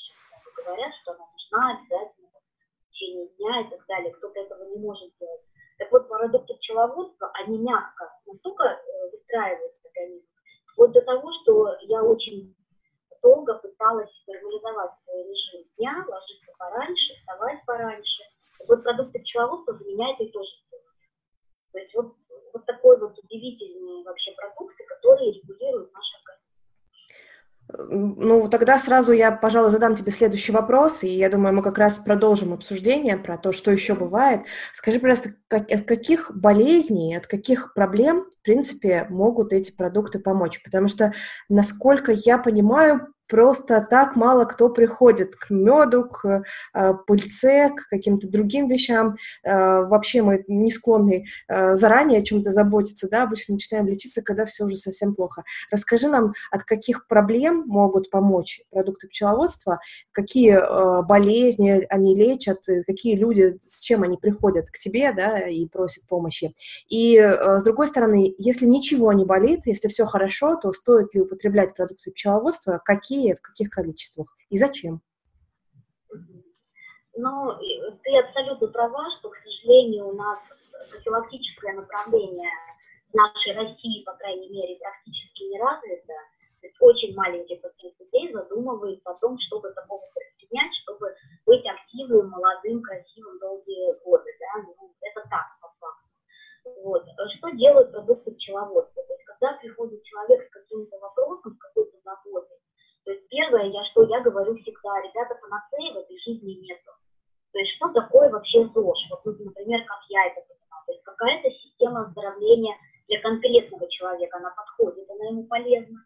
говорят, что она нужна обязательно в течение дня и так далее. Кто-то этого не может делать. Так вот, продукты пчеловодства, они мягко настолько э, выстраивают организм, вплоть до того, что я очень долго пыталась нормализовать свой режим дня, ложиться пораньше, вставать пораньше. Так вот, продукты пчеловодства за меня это и тоже делают. То есть вот, вот такой вот удивительные вообще продукты, которые регулируют наш организм. Ну, тогда сразу я, пожалуй, задам тебе следующий вопрос, и я думаю, мы как раз продолжим обсуждение про то, что еще бывает. Скажи, пожалуйста, как, от каких болезней, от каких проблем, в принципе, могут эти продукты помочь? Потому что, насколько я понимаю, просто так мало кто приходит к меду, к э, пыльце, к каким-то другим вещам. Э, вообще мы не склонны э, заранее о чем-то заботиться, да, обычно начинаем лечиться, когда все уже совсем плохо. Расскажи нам, от каких проблем могут помочь продукты пчеловодства, какие э, болезни они лечат, какие люди, с чем они приходят к тебе, да, и просят помощи. И, э, с другой стороны, если ничего не болит, если все хорошо, то стоит ли употреблять продукты пчеловодства, какие в каких количествах и зачем? Ну, ты абсолютно права, что, к сожалению, у нас профилактическое направление нашей России, по крайней мере, практически не развито. То есть очень маленький процент людей задумывается о том, чтобы такого предпринять, чтобы быть активным, молодым, красивым долгие годы. Да? Ну, это так, по факту. Вот. Что делают продукты пчеловодства? То есть, когда приходит человек с каким-то вопросом, с какой-то заботой, то есть первое, я, говорю всегда, ребята, панацеи в этой жизни нету. То есть что такое вообще ЗОЖ? Вот, ну, например, как я это понимаю. То есть какая-то система оздоровления для конкретного человека, она подходит, она ему полезна.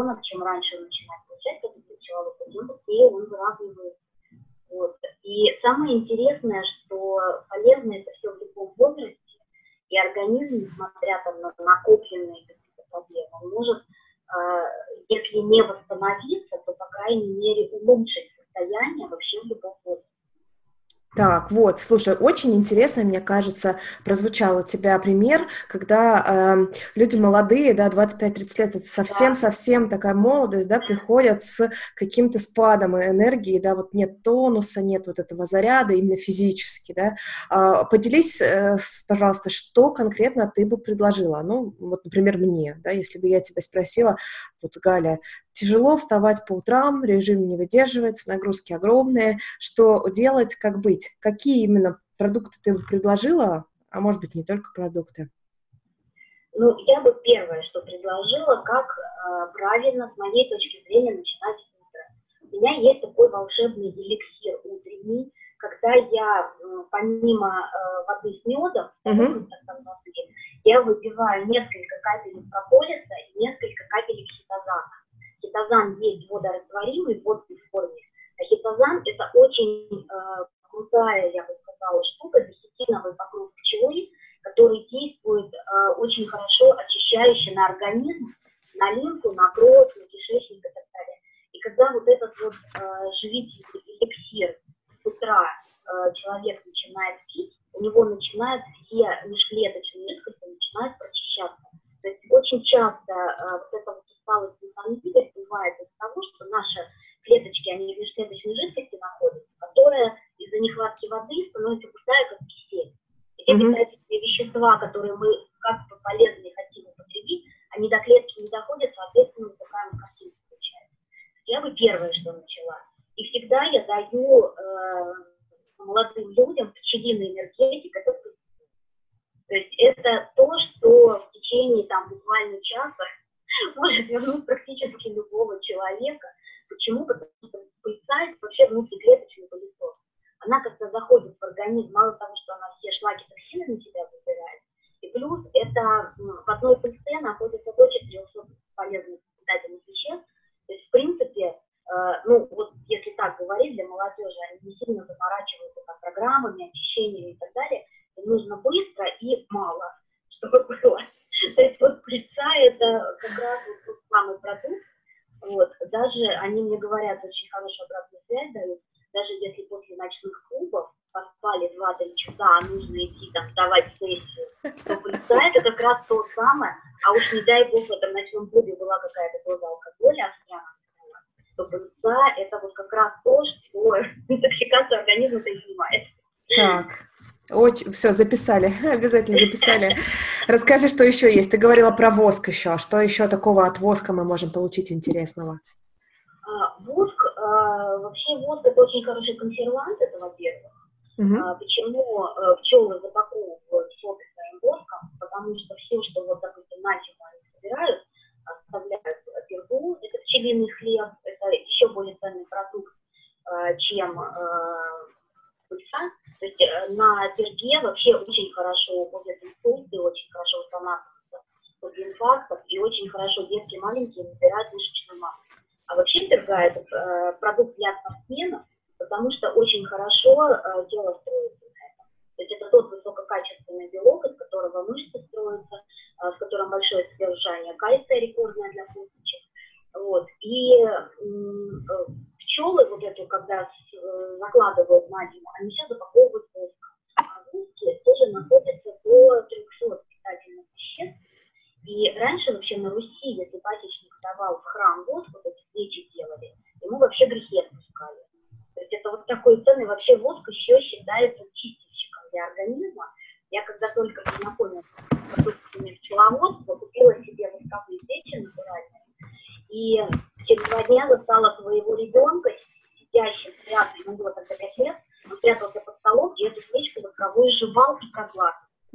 Ребенок, чем раньше он начинает получать пчеловод, тем быстрее он выравнивается. Вот. И самое интересное, что полезно это все в любом возрасте, и организм, несмотря там, на накопленные какие-то проблемы, может, э, если не восстановиться, то, по крайней мере, улучшить состояние вообще в любом. Так, вот, слушай, очень интересно, мне кажется, прозвучал у тебя пример, когда э, люди молодые, да, 25-30 лет, это совсем-совсем такая молодость, да, приходят с каким-то спадом энергии, да, вот нет тонуса, нет вот этого заряда именно физически, да. Э, поделись, э, пожалуйста, что конкретно ты бы предложила, ну, вот, например, мне, да, если бы я тебя спросила, вот, Галя, тяжело вставать по утрам, режим не выдерживается, нагрузки огромные. Что делать, как быть? Какие именно продукты ты бы предложила, а может быть не только продукты? Ну, я бы первое, что предложила, как э, правильно, с моей точки зрения, начинать утро. У меня есть такой волшебный эликсир утренний, когда я э, помимо э, воды с медом, uh-huh. я выпиваю несколько капель прополиса и несколько капель хитозана хитозан есть водорастворимый в водной форме, а хитозан это очень э, крутая, я бы сказала, штука, десятиновый покров пчелы, который действует э, очень хорошо очищающе на организм, на лимфу, на кровь, на кишечник и так далее. И когда вот этот вот э, живительный эликсир с утра э, человек начинает пить, у него начинают все межклеточные жидкости начинают прочищаться. То есть очень часто э, вот эта вот усталость инфантиля бывает из-за того, что наши клеточки, они в межклеточной жидкости находятся, которая из-за нехватки воды становится густая, как кисель. И те mm-hmm. вещества, которые мы как бы полезные хотим употребить, они до клетки не доходят, соответственно, вот такая вот картинка получается. Я бы первое, что начала. И всегда я даю э, молодым людям пчелиной энергетик, это то есть это то, что в течение там буквально часа может вернуть практически любого человека. Почему? Потому что пыльца – это вообще внутриклеточный пылесос. Она как-то заходит в организм, мало того, что она все шлаки токсины на себя забирает, и плюс это в одной пыльце находится до 400 полезных питательных веществ. То есть, в принципе, э, ну, вот если так говорить, для молодежи они не сильно заморачиваются там, программами, очищениями и так далее, им нужно быстро и мало, чтобы было. То есть вот пыльца это как раз вот тот самый продукт. Вот. Даже они мне говорят, очень хорошую обратную связь дают, даже если после ночных клубов поспали 2-3 часа, а нужно идти там давать сессию, то пыльца это как раз то самое, а уж не дай бог в этом ночном клубе была какая-то доза алкоголя, то пыльца это вот как раз то, что интоксикацию организма-то и снимает. Так, очень, все, записали, обязательно записали. Расскажи, что еще есть. Ты говорила про воск еще. А что еще такого от воска мы можем получить интересного? А, воск, а, вообще воск это очень хороший консервант, это во-первых. Угу. А, почему а, пчелы запаковывают хлеб – это еще более ценный продукт, э, чем э, пыльца. То есть э, на перге вообще очень хорошо ходят инсульты, очень хорошо восстанавливаются после и очень хорошо детки маленькие набирают мышечную массу. А вообще перга – это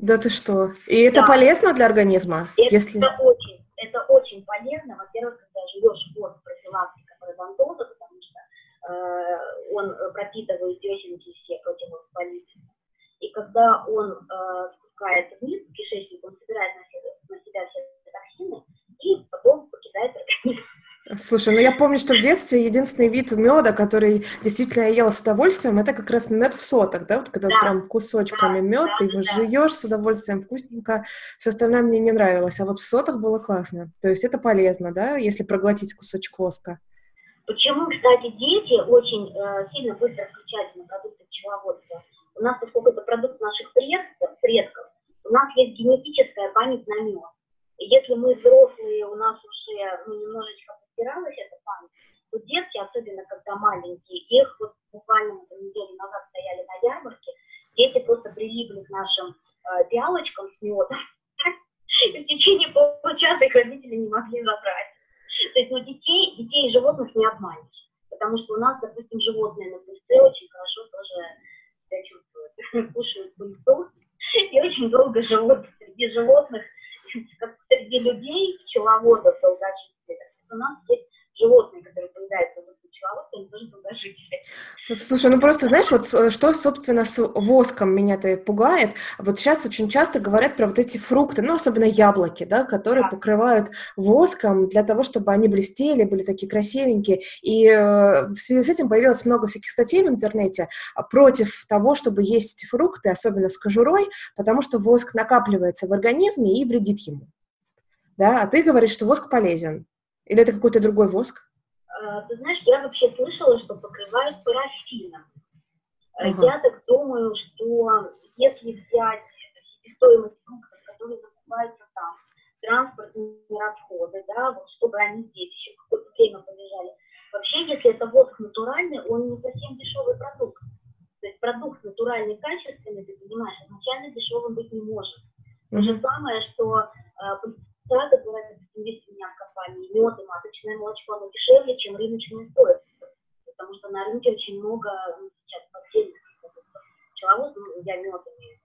Да ты что? И это да. полезно для организма? Это, если... это очень, это очень полезно. Во-первых, когда живешь в профилактика пародонтоза, потому что э, он пропитывает десенки все противовоспалительные. И когда он э, спускается вниз кишечник, он собирает на себя, на себя все токсины и потом покидает организм. Слушай, ну я помню, что в детстве единственный вид меда, который действительно я ела с удовольствием, это как раз мед в сотах, да, вот когда да. прям кусочками да, мед, да, ты его да. жуешь с удовольствием, вкусненько, все остальное мне не нравилось, а вот в сотах было классно. То есть это полезно, да, если проглотить кусочек воска. Почему, кстати, дети очень э, сильно быстро включаются на продукты пчеловодства? У нас, поскольку это продукт наших предков, предков, у нас есть генетическая память на мед. И если мы взрослые, у нас уже ну, немножечко стиралась эта память, то детки, особенно когда маленькие, их вот буквально неделю назад стояли на ярмарке, дети просто прилипли к нашим э, с медом, в течение получаса их родители не могли забрать. То есть, ну, детей, детей и животных не обманешь, потому что у нас, допустим, животные на пыльце очень хорошо тоже себя чувствуют, кушают пыльцу и очень долго живут среди животных, как среди людей, пчеловодов, долгожителей, у нас есть животные, которые поедаются в человека, они тоже долгожители. Слушай, ну просто знаешь, вот э, что, собственно, с воском меня-то пугает. Вот сейчас очень часто говорят про вот эти фрукты, ну, особенно яблоки, да, которые да. покрывают воском для того, чтобы они блестели, были такие красивенькие. И э, в связи с этим появилось много всяких статей в интернете а, против того, чтобы есть эти фрукты, особенно с кожурой, потому что воск накапливается в организме и вредит ему. Да, а ты говоришь, что воск полезен. Или это какой-то другой воск? А, ты знаешь, я вообще слышала, что покрывают парафином. Ага. Я так думаю, что если взять себестоимость фруктов, которые закупаются там, транспортные расходы, да, вот чтобы они здесь еще какое-то время полежали. Вообще, если это воск натуральный, он не совсем дешевый продукт. То есть продукт натуральный, качественный, ты понимаешь, изначально дешевым быть не может. То же самое, что э, да, которая, есть у меня в компании, мед и маточное молочко, оно дешевле, чем рыночная стоимость. Потому что на рынке очень много ну, сейчас поддельных. Пчеловоз, ну, я мед имею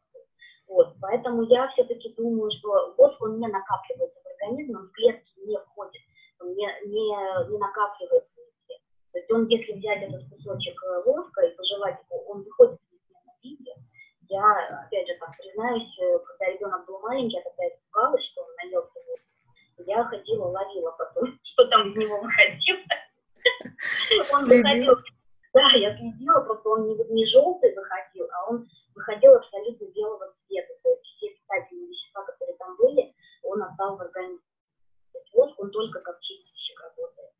вот, поэтому я все-таки думаю, что воск, он не накапливается в организме, он в клетки не входит, он не, не, не накапливается везде. То есть он, если взять этот кусочек э, воска и пожевать его, он выходит в виде. Я, опять же, так признаюсь, э, когда ребенок был маленький, я тогда испугалась, что он наелся я ходила, ловила потом, что там из него выходило. Он выходил, да, я следила, просто он не, не желтый выходил, а он выходил абсолютно белого цвета. То есть все питательные вещества, которые там были, он отдал в организм. То есть воск, он только как чистильщик работает.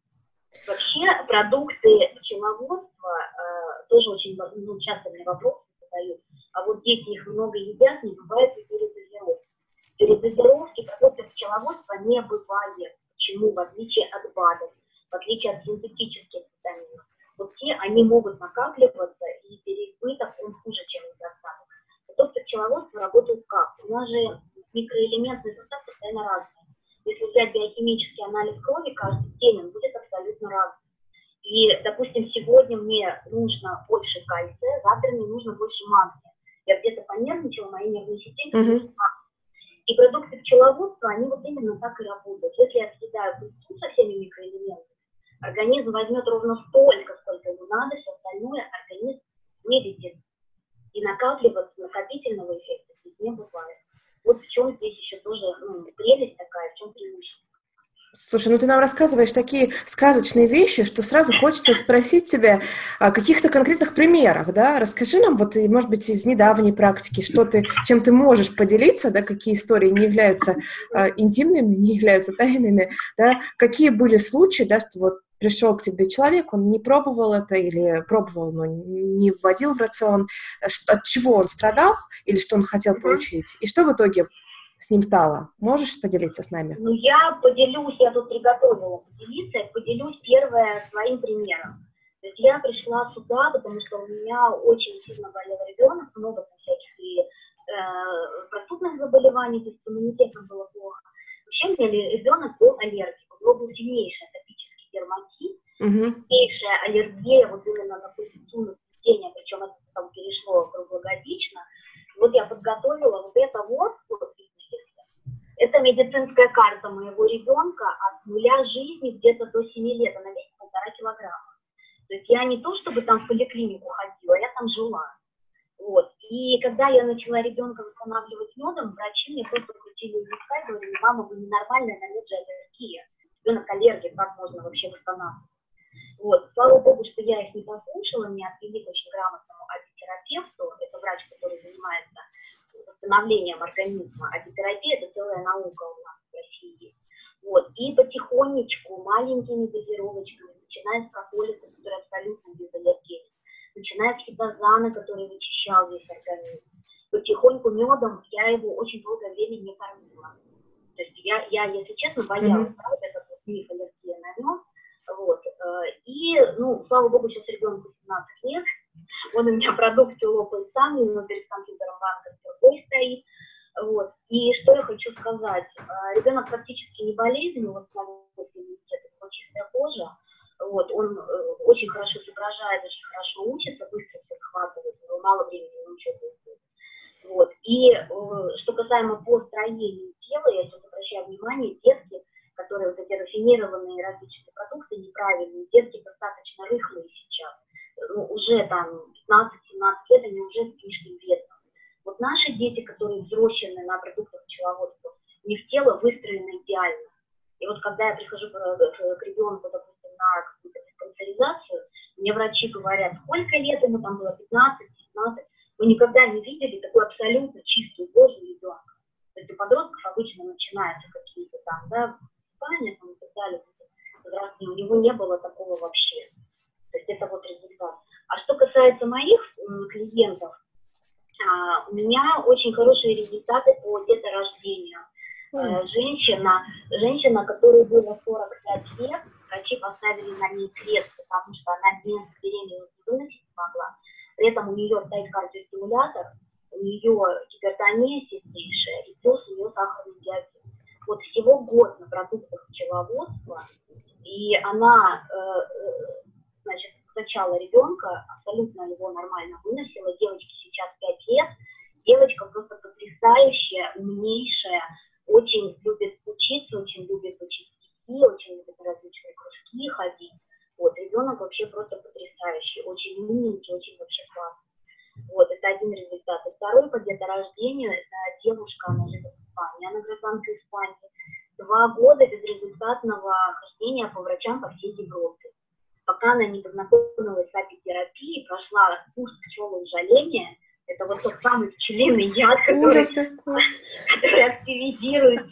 Вообще продукты пчеловодства э, тоже очень ну, часто мне вопросы задают. А вот дети их много едят, не бывает ли передозировки. Передозировки продуктов пчеловодства не бывает. Почему? В отличие от БАДов, в отличие от синтетических витаминов. Вот те, они могут накапливаться, и переизбыток, он хуже, чем недостаток. Продукты пчеловодства работают как? У нас же микроэлементный состав постоянно разный. Если взять биохимический анализ крови, каждый день он будет абсолютно разный. И, допустим, сегодня мне нужно больше кальция, завтра мне нужно больше магния. Я где-то понервничала, мои нервные системы uh-huh. И продукты пчеловодства, они вот именно так и работают. Если я съедаю пыльцу со всеми микроэлементами, организм возьмет ровно столько, сколько ему надо, все остальное организм выведет. И накапливаться, накопительного эффекта здесь не бывает. Вот в чем здесь еще тоже ну, прелесть такая, в чем преимущество. Слушай, ну ты нам рассказываешь такие сказочные вещи, что сразу хочется спросить тебя о каких-то конкретных примерах, да? Расскажи нам, вот, может быть, из недавней практики, что ты, чем ты можешь поделиться, да, какие истории не являются э, интимными, не являются тайными, да? Какие были случаи, да, что вот пришел к тебе человек, он не пробовал это или пробовал, но не вводил в рацион, от чего он страдал или что он хотел получить, и что в итоге с ним стало? Можешь поделиться с нами? Ну, я поделюсь, я тут приготовила поделиться, поделюсь первое своим примером. То есть я пришла сюда, потому что у меня очень сильно болел ребенок, много всяких и э, простудных заболеваний, то есть с иммунитетом было плохо. Вообще у меня ребенок был аллергик, у него был сильнейший атопический дерматит, угу. сильнейшая аллергия вот именно на пульситивное цветение, причем это там перешло круглогодично. Вот я подготовила вот это вот медицинская карта моего ребенка от нуля жизни где-то до 7 лет, она весит полтора килограмма. То есть я не то, чтобы там в поликлинику ходила, я там жила. Вот. И когда я начала ребенка восстанавливать медом, врачи мне просто крутили языка и говорили, мама, вы ненормальная, на мед же аллергия. Ребенок аллергия, как можно вообще восстанавливать? Вот. Слава богу, что я их не послушала, меня отвели к очень грамотному антитерапевту, это врач, который занимается восстановлением организма, а терапия – это целая наука у нас в России. Вот. И потихонечку, маленькими дозировочками, начиная с прополиса, который абсолютно безаллергенен, начиная с хитозана, который вычищал весь организм, потихоньку медом я его очень долгое время не кормила. То есть я, я если честно, боялась, mm-hmm. правда, этот вот миф аллергия на мед. Вот. Э, и, ну, слава богу, сейчас ребенку 17 лет, он у меня продукцию лопает сам, но перед компьютером банка другой стоит. Вот. И что я хочу сказать, а, ребенок практически не болезненный, вот иммунитет, у чистая кожа, вот, он э, очень хорошо соображает, очень хорошо учится, быстро все схватывает, у него мало времени на учебу вот. И э, что касаемо по строению тела, я сейчас обращаю внимание, детки, которые вот эти рафинированные различные продукты неправильные, детки достаточно рыхлые сейчас ну, уже там 15-17 лет, они уже слишком ветром. Вот наши дети, которые взрослены на продуктах пчеловодства, у них тело выстроено идеально. И вот когда я прихожу к, к, к ребенку, допустим, на какую-то диспансеризацию, мне врачи говорят, сколько лет ему там было, 15-17, мы никогда не видели такую абсолютно чистую кожу ребенка. То есть у подростков обычно начинаются какие-то там, да, спания там и так далее, у него не было такого вообще. То есть это вот результат. А что касается моих клиентов, а, у меня очень хорошие результаты по деторождению. Mm. Женщина, женщина, которой было 45 лет, врачи поставили на ней крест, потому что она без беременности выносить не могла. При этом у нее стоит кардиостимулятор, у нее гипертония сильнейшая, и плюс у нее сахарный диабет. Вот всего год на продуктах пчеловодства, и она э, значит, зачала ребенка, абсолютно его нормально выносила. Девочке сейчас 5 лет. Девочка просто потрясающая, умнейшая, очень любит учиться, очень любит учить стихи, очень любит различные кружки ходить. Вот, ребенок вообще просто потрясающий, очень умненький, очень вообще классный. Вот, это один результат. И второй по деторождению, это девушка, она живет в Испании, она гражданка Испании. Два года безрезультатного хождения по врачам по всей Европе пока она не познакомилась с апитерапией, прошла курс пчелоужаления, это вот тот самый пчелиный яд, который, который активизирует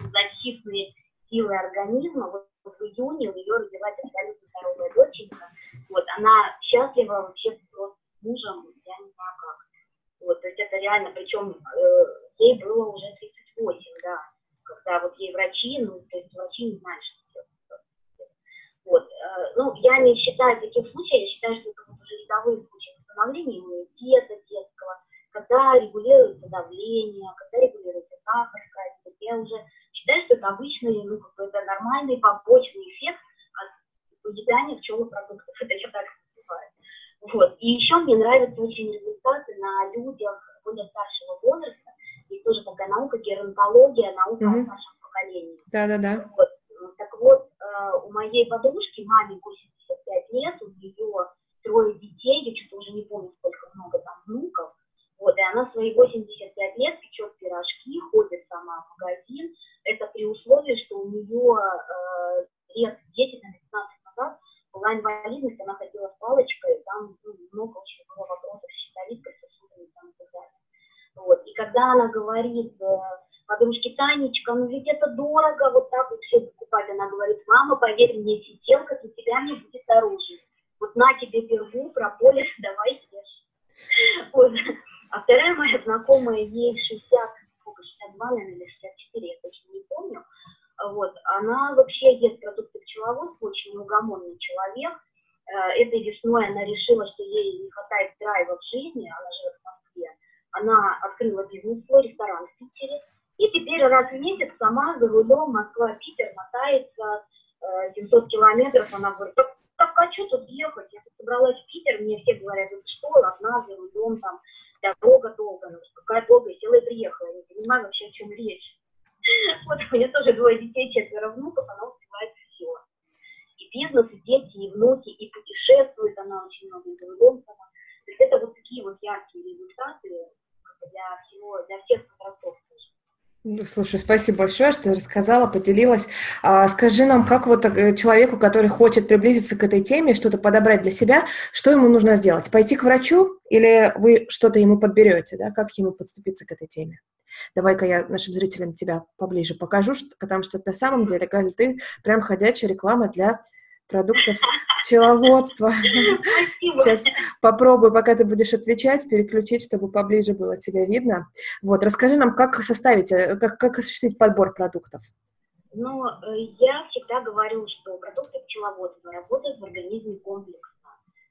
защитные силы организма. Вот, вот в июне у нее родилась абсолютно здоровая доченька. Вот, она счастлива вообще просто с мужем, я не знаю как. Вот, то есть это реально, причем э, ей было уже 38, да, когда вот ей врачи, ну, то есть врачи не знают, что вот. Э, ну, я не считаю таких случаев, я считаю, что это уже рядовые случаи восстановления иммунитета детского, когда регулируется давление, когда регулируется сахар в крови. Я уже считаю, что это обычный, ну, какой-то нормальный побочный эффект от поедания пчелопродуктов. Это я так называю. Вот. И еще мне нравятся очень результаты на людях более старшего возраста. Есть тоже такая наука геронтология, наука mm-hmm. о старшем поколении. Да-да-да. Вот. Так вот, э, у моей подружки, маме 85 лет, у нее трое детей, я что-то уже не помню, сколько много там внуков. Вот, и она свои 85 лет печет пирожки, ходит сама в магазин. Это при условии, что у нее э, лет 10, наверное, 15 назад была инвалидность, она ходила с палочкой, там ну, много очень было вопросов с щитовидкой, сосудами там, и так далее. Вот. И когда она говорит, э, подружке Танечка, ну ведь это дорого, вот так вот все покупать. Она говорит, мама, поверь мне, сиделка для тебя не будет оружие. Вот на тебе пергу, прополишь, давай ешь. Вот. А вторая моя знакомая, ей 60, сколько, 62, наверное, или 64, я точно не помню. Вот. Она вообще ест продукты пчеловодства, очень неугомонный человек. Э, этой весной она решила, что ей не хватает драйва в жизни, она живет в Москве. Она открыла бизнес свой, ресторан в Питере. И теперь раз в месяц сама за рулем Москва-Питер мотается 700 э, километров. Она говорит, так, так а что тут ехать? Я тут собралась в Питер, мне все говорят, ну что, одна за рулем, там, дорога долго, ну какая долгая, села и приехала. Я не понимаю вообще, о чем речь. Вот у меня тоже двое детей, четверо внуков, она успевает все. И бизнес, и дети, и внуки, и путешествует, она очень много за рулем. То есть это вот такие вот яркие результаты для всего, для всех возрастов. Ну, слушай, спасибо большое, что рассказала, поделилась. А, скажи нам, как вот э, человеку, который хочет приблизиться к этой теме, что-то подобрать для себя, что ему нужно сделать? Пойти к врачу или вы что-то ему подберете, да? Как ему подступиться к этой теме? Давай-ка я нашим зрителям тебя поближе покажу, потому что на самом деле, Галя, ты прям ходячая реклама для продуктов пчеловодства. Сейчас попробую, пока ты будешь отвечать, переключить, чтобы поближе было тебя видно. Вот, расскажи нам, как составить, э, как, как осуществить подбор продуктов. Ну, э, я всегда говорю, что продукты пчеловодства работают в организме комплексно.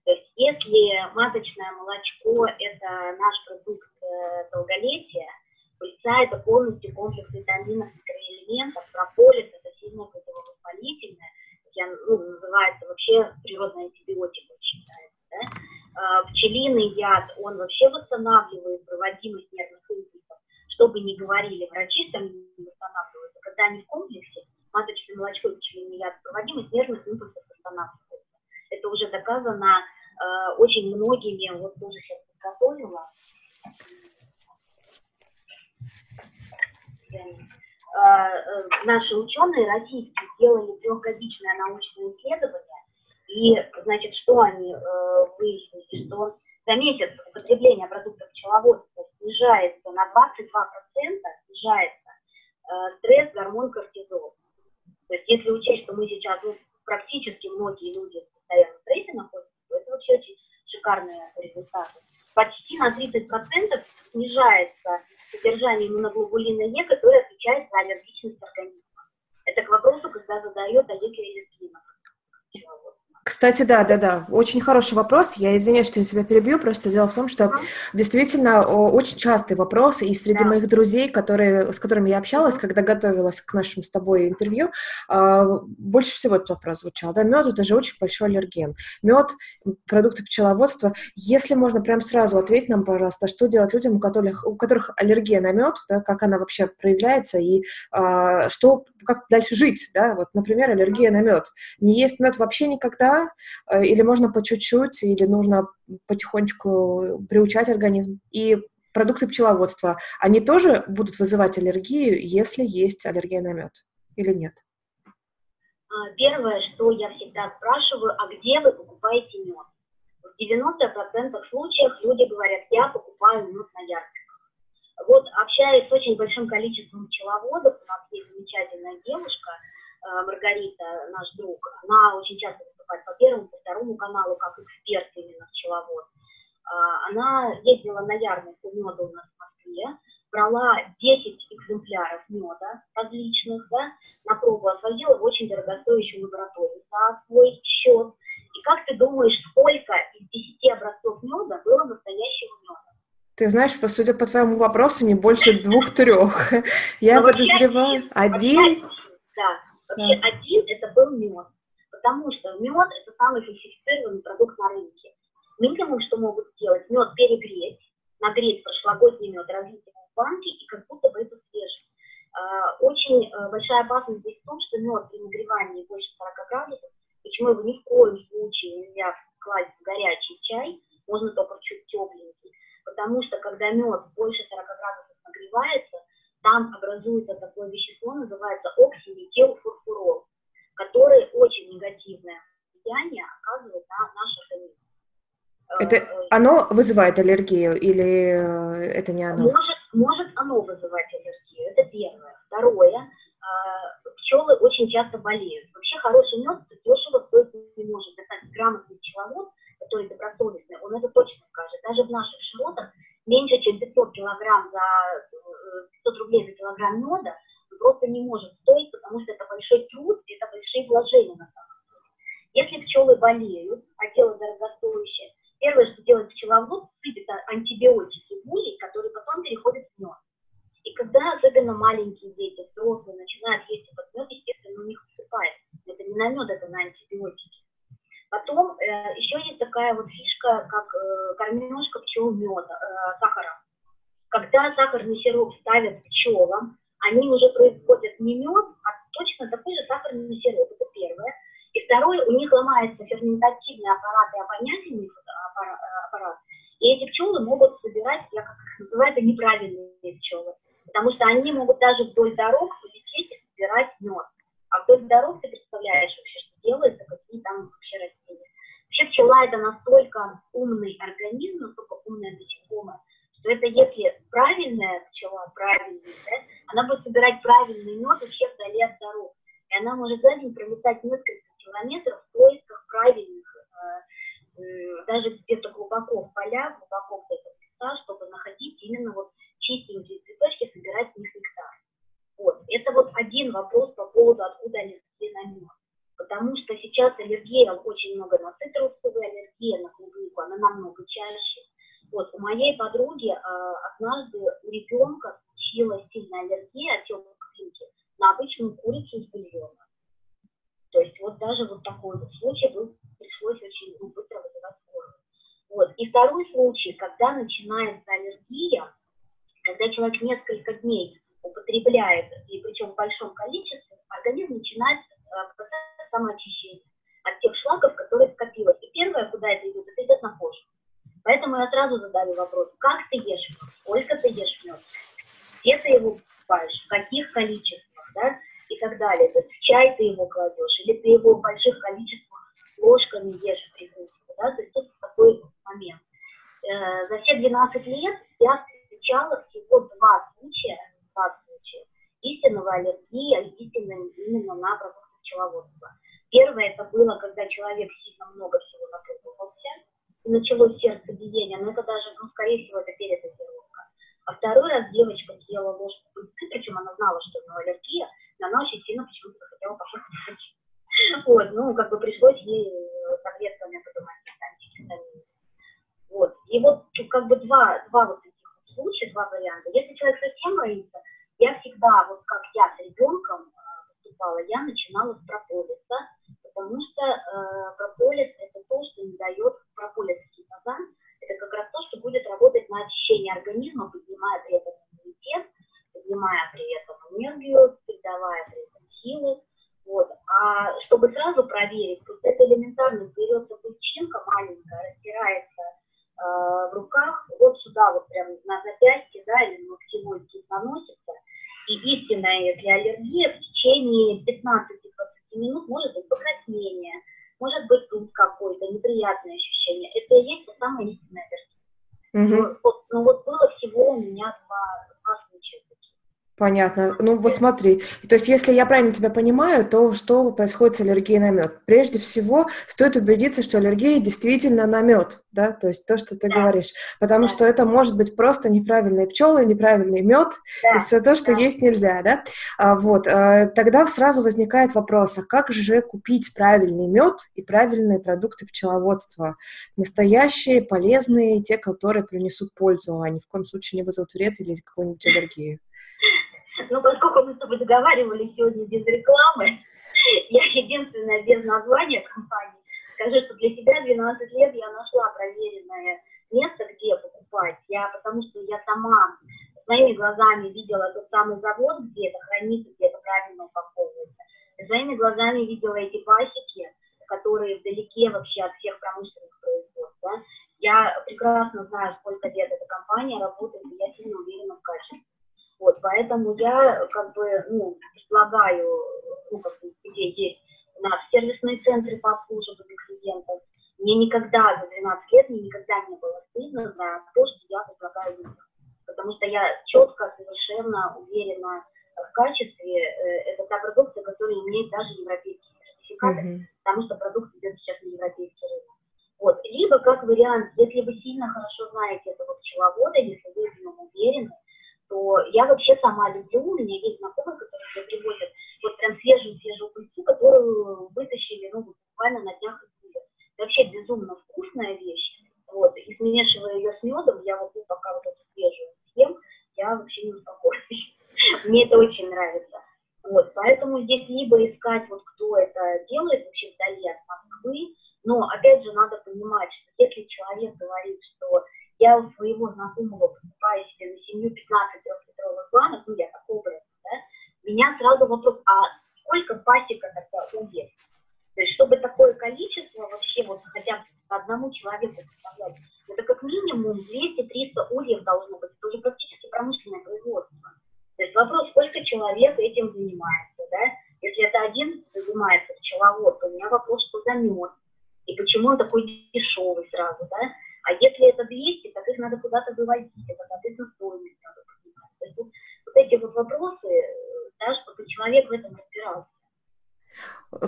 То есть, если маточное молочко – это наш продукт э, долголетия, пыльца – это полностью комплекс витаминов, микроэлементов, прополис – это сильное противовоспалительное, я, ну, называется вообще природный антибиотик, считается. Да? А, пчелиный яд, он вообще восстанавливает проводимость нервных импульсов. Что бы ни говорили врачи, там не восстанавливаются. Когда они в комплексе, маточное молочко пчелиный яд, проводимость нервных импульсов восстанавливается. Это уже доказано э, очень многими, вот тоже сейчас подготовила. Наши ученые российские сделали трехгодичное научное исследование, и, значит, что они э, выяснили, что за месяц употребление продуктов пчеловодства снижается на 22%, снижается э, стресс, гормон кортизол. То есть если учесть, что мы сейчас, ну, практически многие люди в постоянном стрессе находятся, то это вообще очень шикарные результаты. Почти на 30% снижается содержание иммуноглобулина Е, который отвечает за аллергичность организма. Это к вопросу, когда задает, а если аллергия. Кстати, да, да, да, очень хороший вопрос. Я извиняюсь, что я тебя перебью, просто дело в том, что действительно очень частый вопрос, и среди yeah. моих друзей, которые, с которыми я общалась, когда готовилась к нашему с тобой интервью, а, больше всего этот вопрос звучал. Да, мед это же очень большой аллерген. Мед, продукты пчеловодства. Если можно прям сразу ответить нам, пожалуйста, что делать людям, у которых, у которых аллергия на мед, да, как она вообще проявляется, и а, что, как дальше жить, да, вот, например, аллергия на мед. Не есть мед вообще никогда, Э, или можно по чуть-чуть, или нужно потихонечку приучать организм. И продукты пчеловодства, они тоже будут вызывать аллергию, если есть аллергия на мед или нет? А, первое, что я всегда спрашиваю, а где вы покупаете мед? В 90% случаев люди говорят, я покупаю мед на ярмарках. Вот общаясь с очень большим количеством пчеловодов, у нас есть замечательная девушка, Маргарита, наш друг, она очень часто выступать по первому, по второму каналу, как эксперт именно пчеловод. А, она ездила на ярмарку меда у нас в Москве, брала 10 экземпляров меда различных, да, на пробу отвозила в очень дорогостоящую лабораторию за свой счет. И как ты думаешь, сколько из 10 образцов меда было настоящего меда? Ты знаешь, по судя по твоему вопросу, не больше двух-трех. Я подозреваю, один? Да, вообще один это был мед потому что мед – это самый фальсифицированный продукт на рынке. Минимум, что могут сделать, мед перегреть, нагреть прошлогодний мед, разлить его в банки, и как будто бы это свежий. А, очень э, большая опасность здесь в том, что мед при нагревании больше 40 градусов, почему его ни в коем случае нельзя класть в горячий чай, можно только чуть тепленький, потому что когда мед больше 40 градусов нагревается, там образуется такое вещество, называется оксиметилфурфурол, который очень негативное влияние оказывает на наш организм. Это э, оно вызывает аллергию или э, это не оно? Может, может оно вызывать аллергию, это первое. Второе, э, пчелы очень часто болеют. Вообще хороший мед дешево стоит не может. Достать грамотный пчеловод, который добросовестный, он это точно скажет. Даже в наших широтах 500 рублей за килограмм меда, просто не может стоить, потому что это большой труд, это большие вложения на самом деле. Если пчелы болеют, а дело дорогостоящее, первое, что делает пчеловод, сыпет антибиотики в улей, которые потом переходят в мед. И когда особенно маленькие дети, взрослые, начинают есть этот мед, естественно, у них высыпает. Это не на мед, это на антибиотики. Э, еще есть такая вот фишка, как э, кормежка пчел меда, э, сахара. Когда сахарный сироп ставят пчелам, они уже производят не мед, а точно такой же сахарный сироп. Это первое. И второе, у них ломается ферментативный аппарат и обонятельный аппарат, аппарат. И эти пчелы могут собирать, я как называю это неправильные пчелы. Потому что они могут даже вдоль дорог полететь и собирать мед. А вдоль дорог ты представляешь вообще, что делается, какие там вообще растения. Вообще пчела это настолько умный организм, настолько умная насекомое, что это если правильная пчела, правильная, да, она правильный мед вообще вдали от дорог. И она может за день пролетать несколько километров в поисках правильных, э, э, даже где-то глубоко в полях, глубоко в этом леса, чтобы находить именно вот чистенькие цветочки, собирать с них нектар. Вот. Это вот один вопрос по поводу, откуда аллергия на мед. Потому что сейчас аллергия очень много на цитрусовые, аллергия на клубнику, она намного чаще. Вот, у моей подруги а, однажды у ребенка случилась сильная аллергия, отек клиники, на обычную курицу из бульона. То есть вот даже вот такой вот случай был, пришлось очень ну, быстро вызывать скорую. Вот. И второй случай, когда начинается аллергия, когда человек несколько дней употребляет, и причем в большом количестве, организм начинает э, процесс самоочищения от тех шлаков, которые скопилось. И первое, куда это идет, это идет на кожу. Поэтому я сразу задаю вопрос, как ты ешь мед, сколько ты ешь мед, где ты его покупаешь, в каких количествах, да, и так далее. То есть в чай ты его кладешь, или ты его в больших количествах ложками ешь в прикуску, да, то есть тут такой момент. Э, за все 12 лет я встречала всего два случая, два случая истинного аллергии, истинного именно на продукты пчеловодства. Первое это было, когда человек сильно много всего напробовался, и началось сердцебиение, но это даже, ну, скорее всего, это передозировка. Раз девочка съела ложку пыльцы, причем она знала, что у нее аллергия, но она очень сильно почему-то захотела пошутить. Вот, ну, как бы пришлось ей таблетками потом антигистамин. Вот, и вот как бы два, два вот таких вот случая, два варианта. Если человек совсем боится, я всегда, вот как я с ребенком э, выступала, я начинала с прополиса, потому что э, прополис это то, что не дает прополис китозан, это как раз то, что будет работать на очищение организма, поднимая при этом иммунитет, поднимая при этом энергию, придавая при этом силы. Вот. А чтобы сразу проверить, вот это элементарно берется пыльчинка маленькая, растирается э, в руках, вот сюда вот прям на запястье, да, или ногтевой кисть наносится, и истинная, если аллергия в течение 15-20 минут может быть покраснение, может быть тут какое-то неприятное ощущение. Это и есть та самая истинная аллергия. Угу. Вот, ну вот было всего у меня два, два случая. Понятно. Ну вот смотри, то есть если я правильно тебя понимаю, то что происходит с аллергией на мед? Прежде всего стоит убедиться, что аллергия действительно на мед, да, то есть то, что ты да. говоришь, потому да. что это может быть просто неправильные пчелы, неправильный мед да. и все то, что да. есть нельзя, да. А, вот а, тогда сразу возникает вопрос, а как же купить правильный мед и правильные продукты пчеловодства, настоящие, полезные, те, которые принесут пользу, а ни в коем случае не вызовут вред или какую-нибудь аллергию? Но поскольку мы с тобой договаривались сегодня без рекламы, я единственная без названия компании скажу, что для тебя 12 лет я нашла проверенное место, где покупать. Я, потому что я сама своими глазами видела тот самый завод, где это хранится, где это правильно упаковывается. Своими глазами видела эти пасеки, которые вдалеке вообще от всех промышленных производств. Да? Я прекрасно знаю, сколько лет эта компания работает, и я сильно уверена в качестве. Вот, поэтому я как бы, ну, предлагаю, ну, как бы, где есть у нас сервисные центры по обслуживанию клиентов. Мне никогда за 12 лет, мне никогда не было стыдно за то, что я предлагаю людям. Потому что я четко, совершенно уверена в качестве. Э, это та продукция, которая имеет даже европейские сертификаты, mm-hmm. потому что продукт идет сейчас на европейский рынок. Вот. Либо, как вариант, если вы сильно хорошо знаете этого пчеловода, если вы в нем уверены, что я вообще сама люблю, у меня есть знакомые, которые мне привозят вот прям свежую-свежую пыльцу, которую вытащили, ну, буквально на днях из Это вообще безумно вкусная вещь, вот, и смешивая ее с медом, я вот пока вот эту свежую съем, я вообще не успокоюсь. Мне это очень нравится. Вот, поэтому здесь либо искать, вот кто это делает вообще вдали от Москвы, но опять же надо понимать, что если человек говорит, что я у своего знакомого покупаю себе на семью 15 трехлитровых банок, ну я такого бренда, да, меня сразу вопрос, а сколько пасека тогда ульев? То есть, чтобы такое количество вообще вот хотя бы по одному человеку поставлять, это как минимум 200-300 ульев должно быть, это уже практически промышленное производство. То есть вопрос, сколько человек этим занимается, да? Если это один занимается пчеловод, то у меня вопрос, что за мед, и почему он такой дешевый сразу, да? А если это 200, так их надо куда-то выводить, это, соответственно, стоимость надо понимать. То есть вот, вот эти вот вопросы, да, чтобы человек в этом разбирался.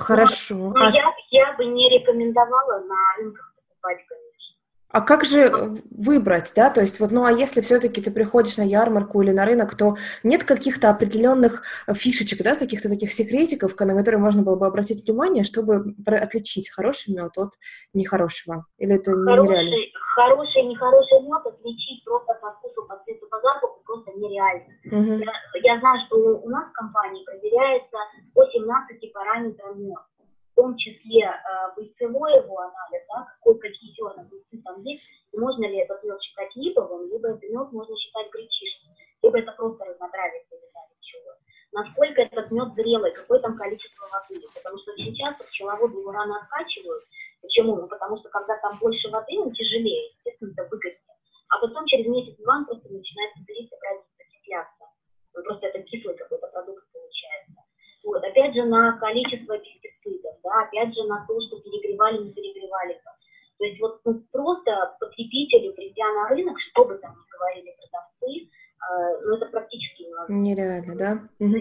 Хорошо. Но, но а... я, я бы не рекомендовала на рынках покупать, конечно. А как же выбрать, да, то есть вот, ну а если все-таки ты приходишь на ярмарку или на рынок, то нет каких-то определенных фишечек, да, каких-то таких секретиков, на которые можно было бы обратить внимание, чтобы отличить хороший мед от нехорошего? Или это хороший, нереально? Хороший, нехороший мед отличить просто по вкусу, по цвету, по запаху просто нереально. Угу. Я, я знаю, что у нас в компании проверяется по 17 параметрам в том числе э, бойцевой его анализ, да, какой, какие зерна бойцы там есть, можно ли этот мед считать липовым, либо этот мед можно считать гречишным, либо это просто разнотравие или чего. Насколько этот мед зрелый, какое там количество воды, потому что часто пчеловоды его рано откачивают. Почему? Ну, потому что когда там больше воды, он тяжелее, естественно, это выгоднее. А потом через месяц-два он просто начинает садиться, правильно, закисляться. Ну, просто это кислый какой-то продукт. Вот, опять же, на количество пестицидов, да, опять же, на то, что перегревали, не перегревали. То есть вот ну, просто потребители, придя на рынок, что бы там ни говорили продавцы, ну, это практически нереально, да? Угу.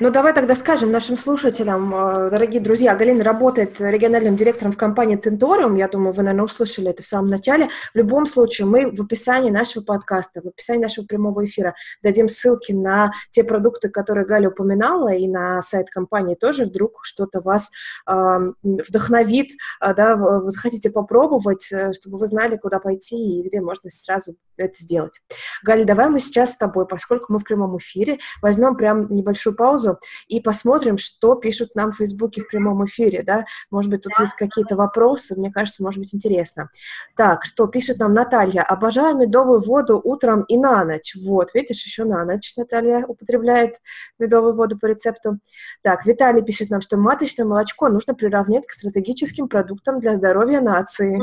Ну, давай тогда скажем нашим слушателям, э, дорогие друзья, Галина работает региональным директором в компании Тенториум, я думаю, вы, наверное, услышали это в самом начале. В любом случае, мы в описании нашего подкаста, в описании нашего прямого эфира дадим ссылки на те продукты, которые Галя упоминала, и на сайт компании тоже, вдруг что-то вас э, вдохновит, э, да, вы захотите попробовать, э, чтобы вы знали, куда пойти и где можно сразу это сделать. Галя, давай мы сейчас с тобой, поскольку мы в прямом эфире, возьмем прям небольшую паузу и посмотрим, что пишут нам в Фейсбуке в прямом эфире, да? Может быть, тут есть какие-то вопросы, мне кажется, может быть интересно. Так, что пишет нам Наталья? Обожаю медовую воду утром и на ночь. Вот, видишь, еще на ночь Наталья употребляет медовую воду по рецепту. Так, Виталий пишет нам, что маточное молочко нужно приравнять к стратегическим продуктам для здоровья нации.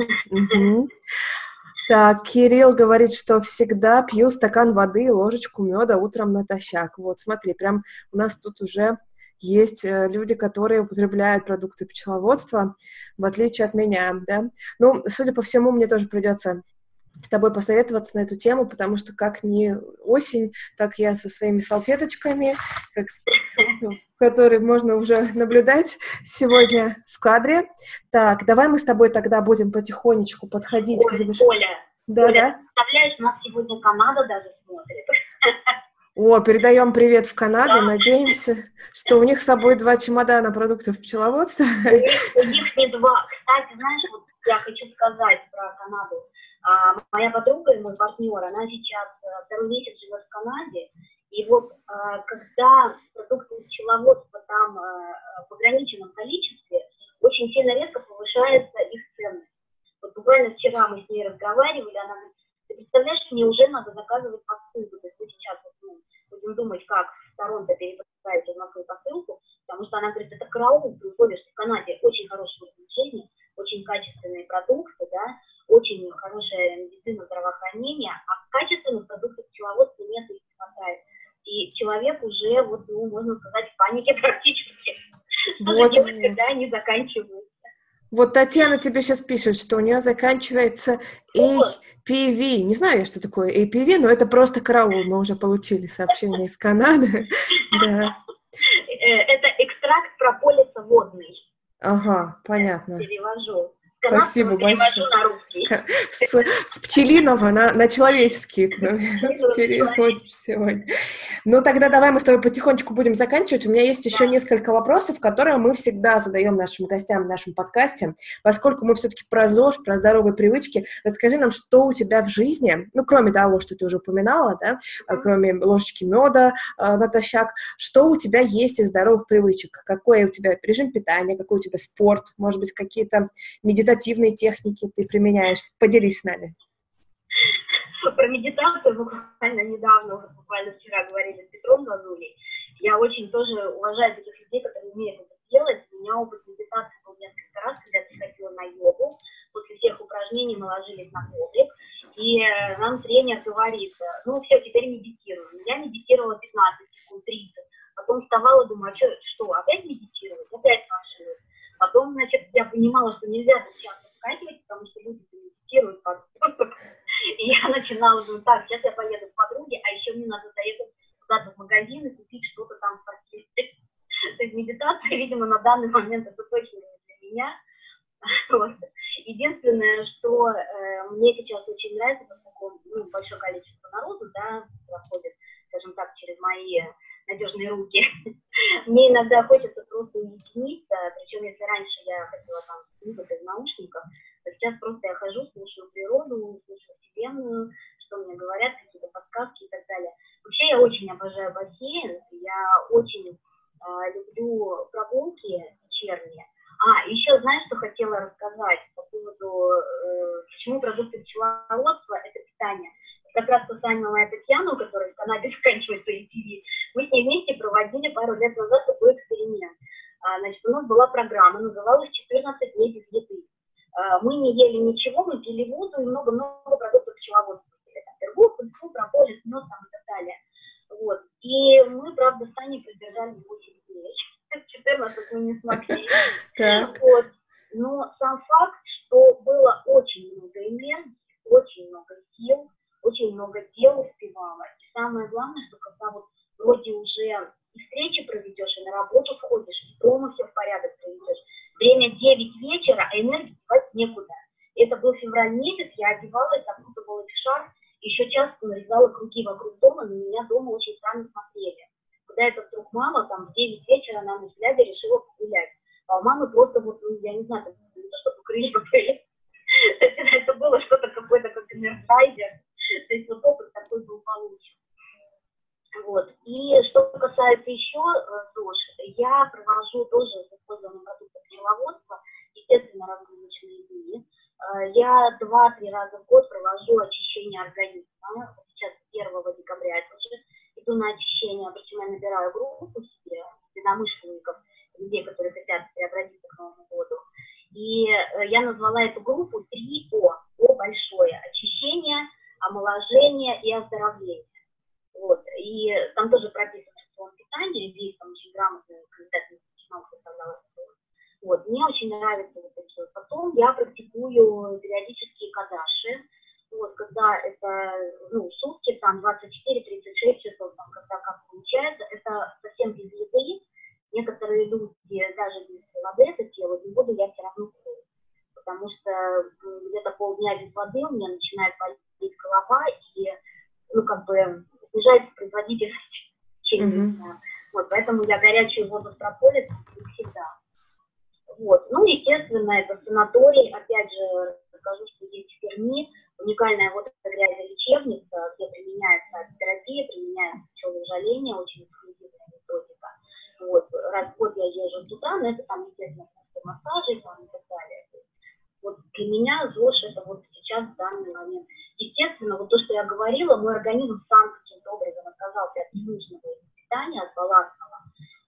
Так, Кирилл говорит, что всегда пью стакан воды и ложечку меда утром натощак. Вот, смотри, прям у нас тут уже есть э, люди, которые употребляют продукты пчеловодства, в отличие от меня, да. Ну, судя по всему, мне тоже придется с тобой посоветоваться на эту тему, потому что как не осень, так я со своими салфеточками, как, которые можно уже наблюдать сегодня в кадре. Так, давай мы с тобой тогда будем потихонечку подходить Ой, к завершению. Оля, да, Оля, да? представляешь, нас сегодня Канада даже смотрит. О, передаем привет в Канаду. Да. Надеемся, что у них с собой два чемодана продуктов пчеловодства. У них не два. Кстати, знаешь, вот я хочу сказать про Канаду. А, моя подруга и мой партнер, она сейчас э, второй месяц живет в Канаде, и вот а, когда продукты пчеловодства там а, в ограниченном количестве, очень сильно резко повышается их ценность. Вот буквально вчера мы с ней разговаривали, она говорит, ты представляешь, мне уже надо заказывать посылку, то есть мы сейчас ну, будем думать, как в Торонто переправить из Москвы посылку, потому что она говорит, это караул, условии, что в Канаде очень уровень жизни, очень качественные продукты, да, очень хорошая медицина здравоохранения, а качественных продуктов пчеловодства нет и не хватает. И человек уже, вот, ну, можно сказать, в панике практически. Что вот. же делать, когда они заканчиваются? Вот Татьяна тебе сейчас пишет, что у нее заканчивается APV. Не знаю я, что такое APV, но это просто караул. Мы уже получили сообщение из Канады. Да. Э, это экстракт прополиса водный. Ага, понятно. Перевожу Спасибо большое. С, с пчелиного на, на человеческий переходим сегодня. Ну, тогда давай мы с тобой потихонечку будем заканчивать. У меня есть еще несколько вопросов, которые мы всегда задаем нашим гостям в нашем подкасте. Поскольку мы все-таки про ЗОЖ, про здоровые привычки, расскажи нам, что у тебя в жизни, ну, кроме того, что ты уже упоминала, да, кроме ложечки меда э, натощак, что у тебя есть из здоровых привычек? Какой у тебя режим питания, какой у тебя спорт, может быть, какие-то медитативные техники ты применяешь? Поделись с нами. Про медитацию буквально недавно, уже буквально вчера говорили с Петром Лазулей. Я очень тоже уважаю таких людей, которые умеют это делать. У меня опыт медитации был несколько раз, когда я приходила на йогу. После всех упражнений мы ложились на коврик, и э, нам тренер говорит, ну все, теперь медитируем. Я медитировала 15 секунд, 30. Потом вставала, думаю, а что, что опять медитировать? Опять машину. Потом, значит, я понимала, что нельзя так часто скакивать, потому что люди медитируют И я начинала, думаю, так, сейчас я поеду к подруге, а еще мне надо заехать куда-то в магазин и купить что-то там постели. То есть медитация, видимо, на данный момент это точно не для меня. Вот. Единственное, что э, мне сейчас очень нравится, поскольку ну, большое количество народу да, проходит, скажем так, через мои надежные руки. Мне иногда хочется просто уединиться, причем если раньше я хотела там слушать из наушников, то сейчас просто я хожу, слушаю природу, слушаю вселенную, что мне говорят, какие-то подсказки и так далее. Вообще я очень обожаю бассейн, я очень э, люблю прогулки вечерние. А, еще знаешь, что хотела рассказать по поводу, э, почему продукты пчеловодства – это питание как раз та самая Татьяна, у которой в Канаде заканчивается ETV, мы с ней вместе проводили пару лет назад такой эксперимент. А, значит, у нас была программа, называлась «14 дней без еды». А, мы не ели ничего, мы пили воду и много-много продуктов пчеловодства. Пергу, культуру, прополис, мед там и так далее. Вот. И мы, правда, с Таней продержались 8 дней. 14 мы не смогли. Вот. Но сам факт, что было очень много энергии, очень много сил, очень много дел успевала. И самое главное, что когда вот вроде уже и встречи проведешь, и на работу входишь, и дома все в порядок проведешь, время 9 вечера, а энергии девать некуда. Это был февраль месяц, я одевалась, окутывала в шар, еще часто нарезала круги вокруг дома, на меня дома очень странно смотрели. Когда это вдруг мама, там, в 9 вечера на ночь глядя решила погулять. А у мамы просто вот, ну, я не знаю, это что-то крылья Это было что-то какое-то как Energizer. То есть вот опыт такой был получен. Вот. И что касается еще э, ЗОЖ, я провожу тоже с использованием продуктов пчеловодства, естественно, разгрузочные дни. Э, я два-три раза в год провожу очищение организма. Сейчас 1 декабря это уже иду на очищение, причем я набираю группу себе, единомышленников, людей, которые хотят преобразиться к Новому году. И э, я назвала эту группу 3О, О большое, очищение, омоложение и оздоровление. Вот. И там тоже прописано рацион питания, здесь там очень грамотно кандидат вот. Мне очень нравится вот это. Вот. Потом я практикую периодические кадаши, вот, когда это, ну, сутки, там, 24-36 часов, там, когда как получается, это совсем без еды. Некоторые люди даже без воды это делают, не буду я все равно пью. Потому что где-то полдня без воды у меня начинает болеть голова и, ну, как бы, снижается производительность через mm-hmm. Вот, поэтому я горячую воду с прополисом всегда. Вот. Ну, естественно, это санаторий. Опять же, скажу, что есть в Перми уникальная вот грязь лечебница, где применяется терапия, применяется пчеловыжаление, очень эксклюзивная методика. Вот. Раз в год я езжу туда, но это там, естественно, массажи там, и так далее. Вот для меня ЗОЖ это вот сейчас в данный момент. Естественно, вот то, что я говорила, мой организм сам каким-то образом отказался от ненужного питания, от балансного.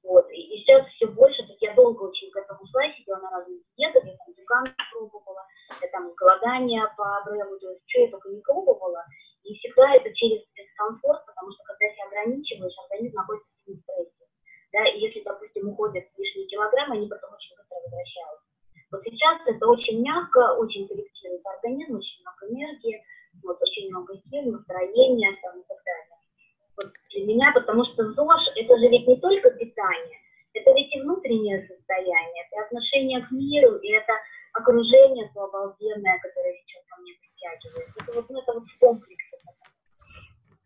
Вот. И, и сейчас все больше, есть я долго очень к этому шла, сидела на разных диетах, я там дукан пробовала, я там голодание по Брелу, то есть что я только не пробовала. И всегда это через дискомфорт, потому что когда себя ограничиваешь, организм находится в стрессе. Да, и если, допустим, уходят лишние килограммы, они потом очень быстро возвращаются. Вот сейчас это очень мягко, очень корректирует организм, очень много энергии, вот, очень много сил, настроения там, и так далее. Вот для меня, потому что ЗОЖ – это же ведь не только питание, это ведь и внутреннее состояние, это отношение к миру, и это окружение, свое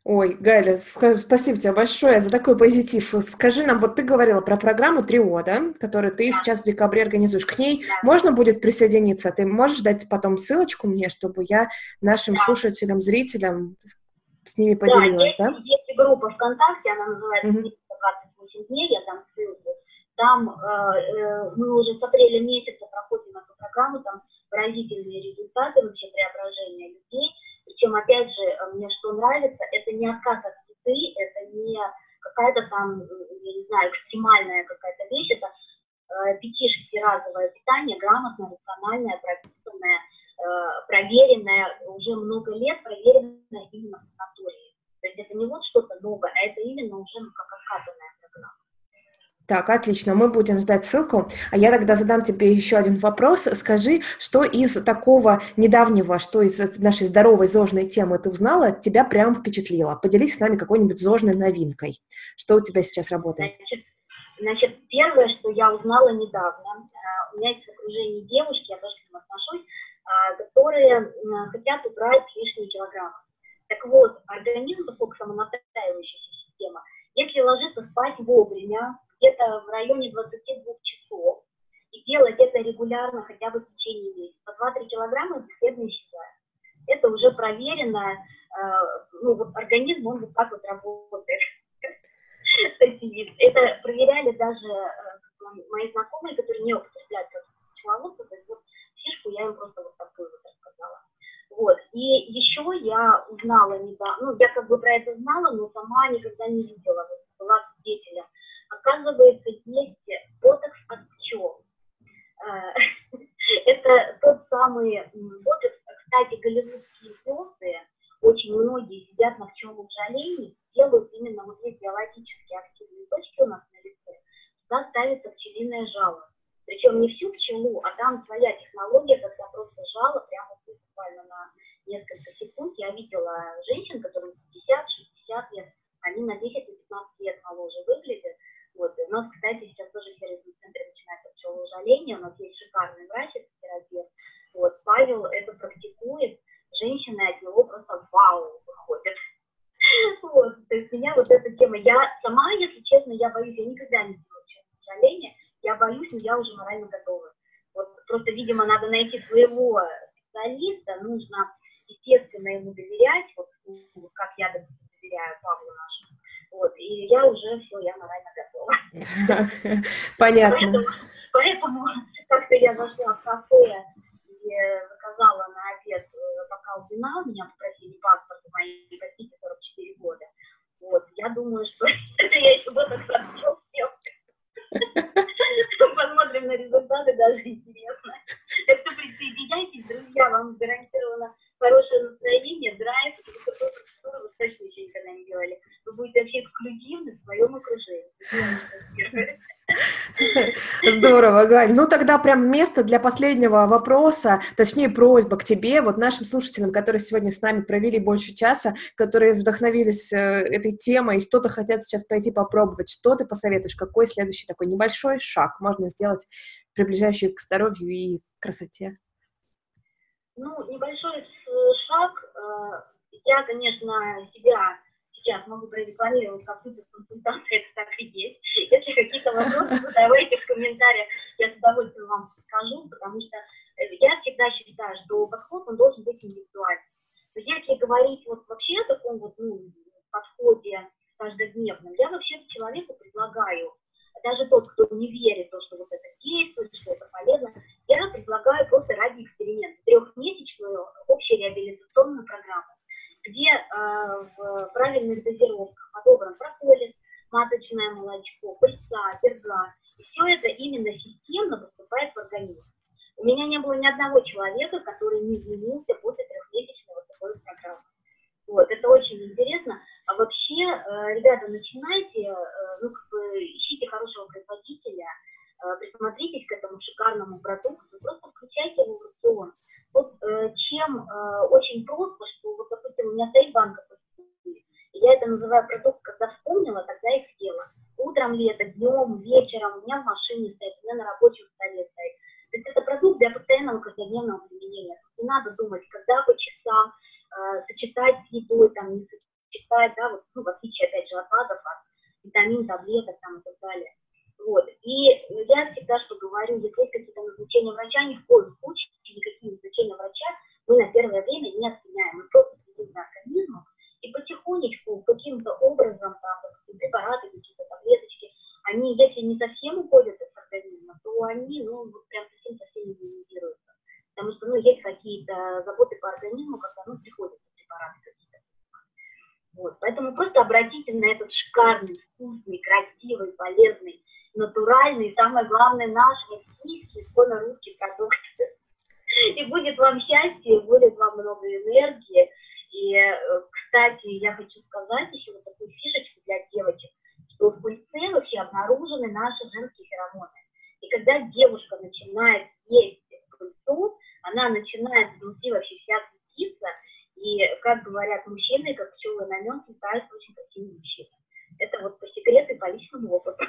Ой, Галя, спасибо тебе большое за такой позитив. Скажи нам, вот ты говорила про программу «Трио», да, которую ты сейчас в декабре организуешь. К ней да. можно будет присоединиться? Ты можешь дать потом ссылочку мне, чтобы я нашим да. слушателям, зрителям с ними поделилась, да? Есть, да? есть группа ВКонтакте, она называется. 28 дней, я там ссылку. Там э, э, мы уже с апреля месяца проходим эту программу, там поразительные результаты вообще преображения людей. Причем, опять же, мне что нравится, не отказ от еды, это не какая-то там, я не знаю, экстремальная какая-то вещь, это э, пяти-шестиразовое питание, грамотное, рациональное, прописанное, э, проверенное уже много лет, проверенное именно в санатории. То есть это не вот что-то новое, а это именно уже ну, как откатанная программа. Так, отлично, мы будем ждать ссылку. А я тогда задам тебе еще один вопрос. Скажи, что из такого недавнего, что из нашей здоровой зожной темы ты узнала, тебя прям впечатлило? Поделись с нами какой-нибудь зожной новинкой. Что у тебя сейчас работает? Значит, первое, что я узнала недавно, э, у меня есть в окружении девушки, я тоже к ним отношусь, э, которые хотят убрать лишние килограммы. Так вот, организм, поскольку самонастраивающаяся система, если ложиться спать вовремя, где-то в районе 22 часов, и делать это регулярно хотя бы в течение месяца, по 2-3 килограмма бесследно исчезает. Это уже проверено, э, ну, вот организм, он вот так вот работает. Это проверяли даже э, мои знакомые, которые не употребляют пчеловодство, то есть вот фишку я им просто вот такую вот рассказала. Вот. И еще я узнала недавно, ну, я как бы про это знала, но сама никогда не видела. Вот, была свидетелем. Оказывается, есть ботокс от пчел. Э, это тот самый ботокс, кстати, голливудские звезды, очень многие сидят на пчелах жалении, делают именно вот эти биологически активные точки у нас на лице, туда ставится пчелиное жало. Причем не всю пчелу, а там своя технология, когда просто жало прямо буквально на несколько секунд. Я видела женщин, которым 50-60 лет, они на 10 и 15 лет моложе выглядят. Вот. И у нас, кстати, сейчас тоже в сервисном центре начинается пчелоужаление, у нас есть шикарный врач, это терапевт. Вот. Павел это практикует, женщины от него просто вау выходят. Вот. То есть меня вот эта тема, я сама, если честно, я боюсь, я никогда не делаю пчелоужаление, я боюсь, но я уже морально готова. Вот просто, видимо, надо найти своего специалиста, нужно, естественно, ему доверять, вот ну, как я доверяю Павлу нашему. Вот, и я уже все, я морально готова. Понятно. Поэтому, поэтому как-то я зашла в кафе и заказала на обед э, бокал вина, меня попросили паспорт у моей гостиницы 44 года. Вот, я думаю, что это я еще бы так сразу Посмотрим на результаты, даже интересно. Так что присоединяйтесь, друзья, вам гарантировано хорошее настроение, драйв, и такую процедуру вы точно еще никогда не делали. Вы будете вообще эксклюзивны в своем окружении. Здорово, Галь. Ну, тогда прям место для последнего вопроса, точнее, просьба к тебе, вот нашим слушателям, которые сегодня с нами провели больше часа, которые вдохновились э, этой темой и что-то хотят сейчас пойти попробовать. Что ты посоветуешь? Какой следующий такой небольшой шаг можно сделать, приближающий к здоровью и красоте? Ну, небольшой шаг. Э, я, конечно, себя сейчас могу прорекламировать как супер-консультант, это так и есть. Если какие-то вопросы, задавайте в комментариях, я с удовольствием вам скажу, потому что э, я всегда считаю, что подход, он должен быть индивидуальным. Есть если говорить вот вообще о таком вот, ну, подходе каждодневном, я вообще человеку предлагаю, даже тот, кто не верит то, что вот это действует, что это полезно, я предлагаю просто ради эксперимента трехмесячную общереабилитационную программу где э, в правильных дозировках подобран прополис, маточное молочко, пыльца, перга. И все это именно системно поступает в организм. У меня не было ни одного человека, который не изменился после трехмесячной вот такой программы. Вот, это очень интересно. А вообще, э, ребята, начинайте, э, ну, как бы, ищите хорошего производителя, э, присмотритесь к этому шикарному продукту, просто включайте его в рацион. Вот э, чем э, очень просто, что вот, допустим, у меня стоит банка и я это называю продукт, когда вспомнила, тогда и съела. Утром ли это, днем, вечером, у меня в машине стоит, у меня на рабочем столе стоит. То есть это продукт для постоянного каждодневного применения. Не надо думать, когда по часам э, сочетать с едой, там, не достать, да, вот, ну, в отличие, опять же, от БАДов, от витамин, таблеток там и так далее. Вот. И я всегда что говорю, если есть какие-то назначения врача, ни в коем случае никакие назначения врача мы на первое время не отменяем. Мы просто следим за организмом и потихонечку, каким-то образом, там, препараты, какие-то таблеточки, они, если не совсем уходят из организма, то они, ну, вот прям совсем-совсем не минимизируются. Потому что, ну, есть какие-то заботы по организму, когда, ну, приходится препараты какие-то. Вот, поэтому просто обратите на этот шикарный, вкусный, красивый, полезный, натуральный, и самое главное, наш российский, исконно русский продукт. И будет вам счастье, будет вам много энергии. И, э, кстати, я хочу сказать еще вот такую фишечку для девочек, что в пыльце вообще обнаружены наши женские феромоны. И когда девушка начинает есть пыльцу, она начинает внутри вообще вся светиться, и, как говорят мужчины, как пчелы на нем, становятся очень красивые мужчины. Это вот по секрету и по личному опыту.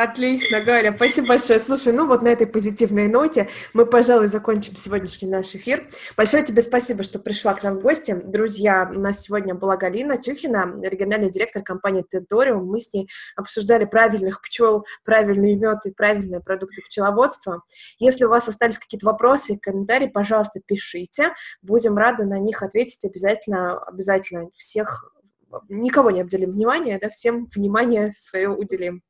Отлично, Галя, спасибо большое. Слушай, ну вот на этой позитивной ноте мы, пожалуй, закончим сегодняшний наш эфир. Большое тебе спасибо, что пришла к нам в гости. Друзья, у нас сегодня была Галина Тюхина, региональный директор компании Тенториум. Мы с ней обсуждали правильных пчел, правильный мед и правильные продукты пчеловодства. Если у вас остались какие-то вопросы и комментарии, пожалуйста, пишите. Будем рады на них ответить обязательно, обязательно всех никого не обделим внимания, да, всем внимание свое уделим.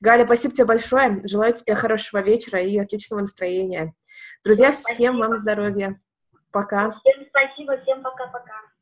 Галя, спасибо тебе большое. Желаю тебе хорошего вечера и отличного настроения. Друзья, спасибо. всем вам здоровья. Пока. Всем спасибо, всем пока-пока.